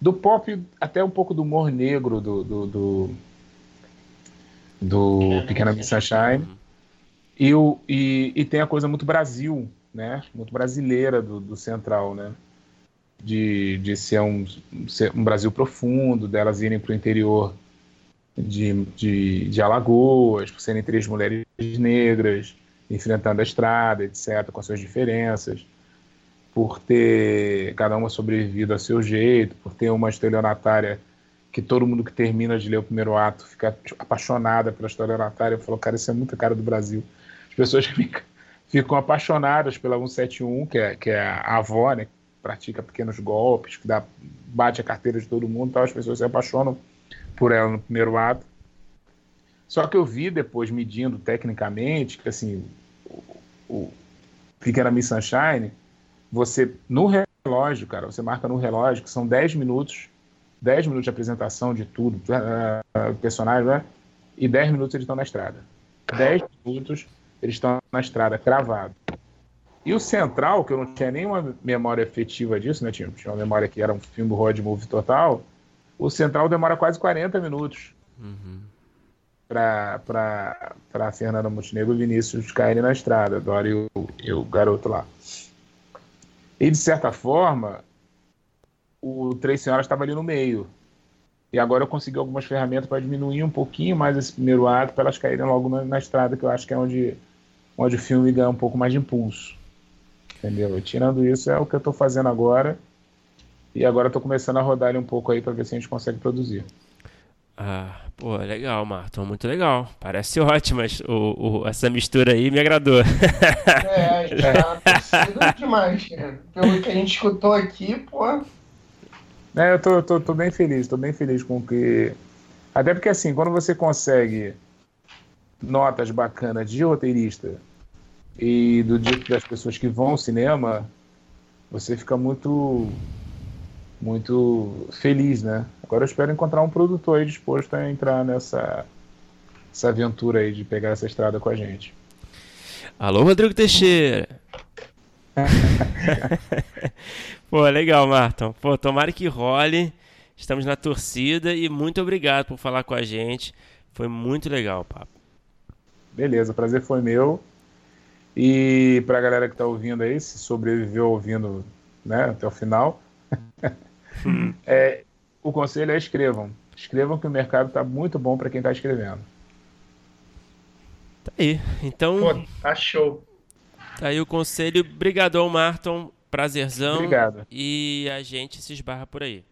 do pop, até um pouco do humor negro, do, do, do do Pequena Miss Sunshine. E, o, e, e, tem a coisa muito Brasil, né? Muito brasileira do, do Central, né? De, de ser, um, ser um Brasil profundo, delas irem para o interior de, de, de Alagoas, por serem três mulheres negras, enfrentando a estrada, etc., com as suas diferenças, por ter cada uma sobrevivido a seu jeito, por ter uma estelionatária que todo mundo que termina de ler o primeiro ato fica apaixonada pela história oratária. Falou, cara, isso é muito cara do Brasil. As pessoas ficam, ficam apaixonadas pela 171, que é, que é a avó, né? Pratica pequenos golpes, que dá, bate a carteira de todo mundo, então as pessoas se apaixonam por ela no primeiro ato. Só que eu vi depois, medindo tecnicamente, que assim, o, o Pequena Miss Sunshine, você, no relógio, cara, você marca no relógio que são 10 minutos 10 minutos de apresentação de tudo, uh, personagem, né? e 10 minutos eles estão na estrada. 10 minutos eles estão na estrada, cravado. E o Central, que eu não tinha nenhuma memória efetiva disso, né? Tinha, tinha uma memória que era um filme road movie total. O Central demora quase 40 minutos uhum. para Fernanda Montenegro e Vinícius caírem na estrada, Dora e o, e o garoto lá. E, de certa forma, o Três Senhoras estava ali no meio. E agora eu consegui algumas ferramentas para diminuir um pouquinho mais esse primeiro ato, para elas caírem logo na, na, estrada, que eu acho que é onde, onde o filme ganha um pouco mais de impulso. Entendeu? Tirando isso, é o que eu estou fazendo agora. E agora estou começando a rodar ele um pouco aí para ver se a gente consegue produzir. Ah, pô, legal, Marton, muito legal. Parece ótimo, mas o, o, essa mistura aí me agradou. É, tá demais, cara. Pelo que a gente escutou aqui, pô, é, eu tô, tô, tô bem feliz, tô bem feliz com que. Até porque assim, quando você consegue notas bacanas de roteirista e do dito das pessoas que vão ao cinema, você fica muito muito feliz, né? Agora eu espero encontrar um produtor aí disposto a entrar nessa essa aventura aí de pegar essa estrada com a gente. Alô, Rodrigo Teixeira. Pô, legal, Marton. Pô, tomara que role. Estamos na torcida e muito obrigado por falar com a gente. Foi muito legal, papo. Beleza, prazer foi meu. E pra galera que tá ouvindo aí, se sobreviveu ouvindo né, até o final, é, o conselho é escrevam. Escrevam que o mercado tá muito bom para quem tá escrevendo. Tá aí. Então. Pô, tá show. Tá aí o conselho. Obrigadão, Marton. Prazerzão. Obrigado. E a gente se esbarra por aí.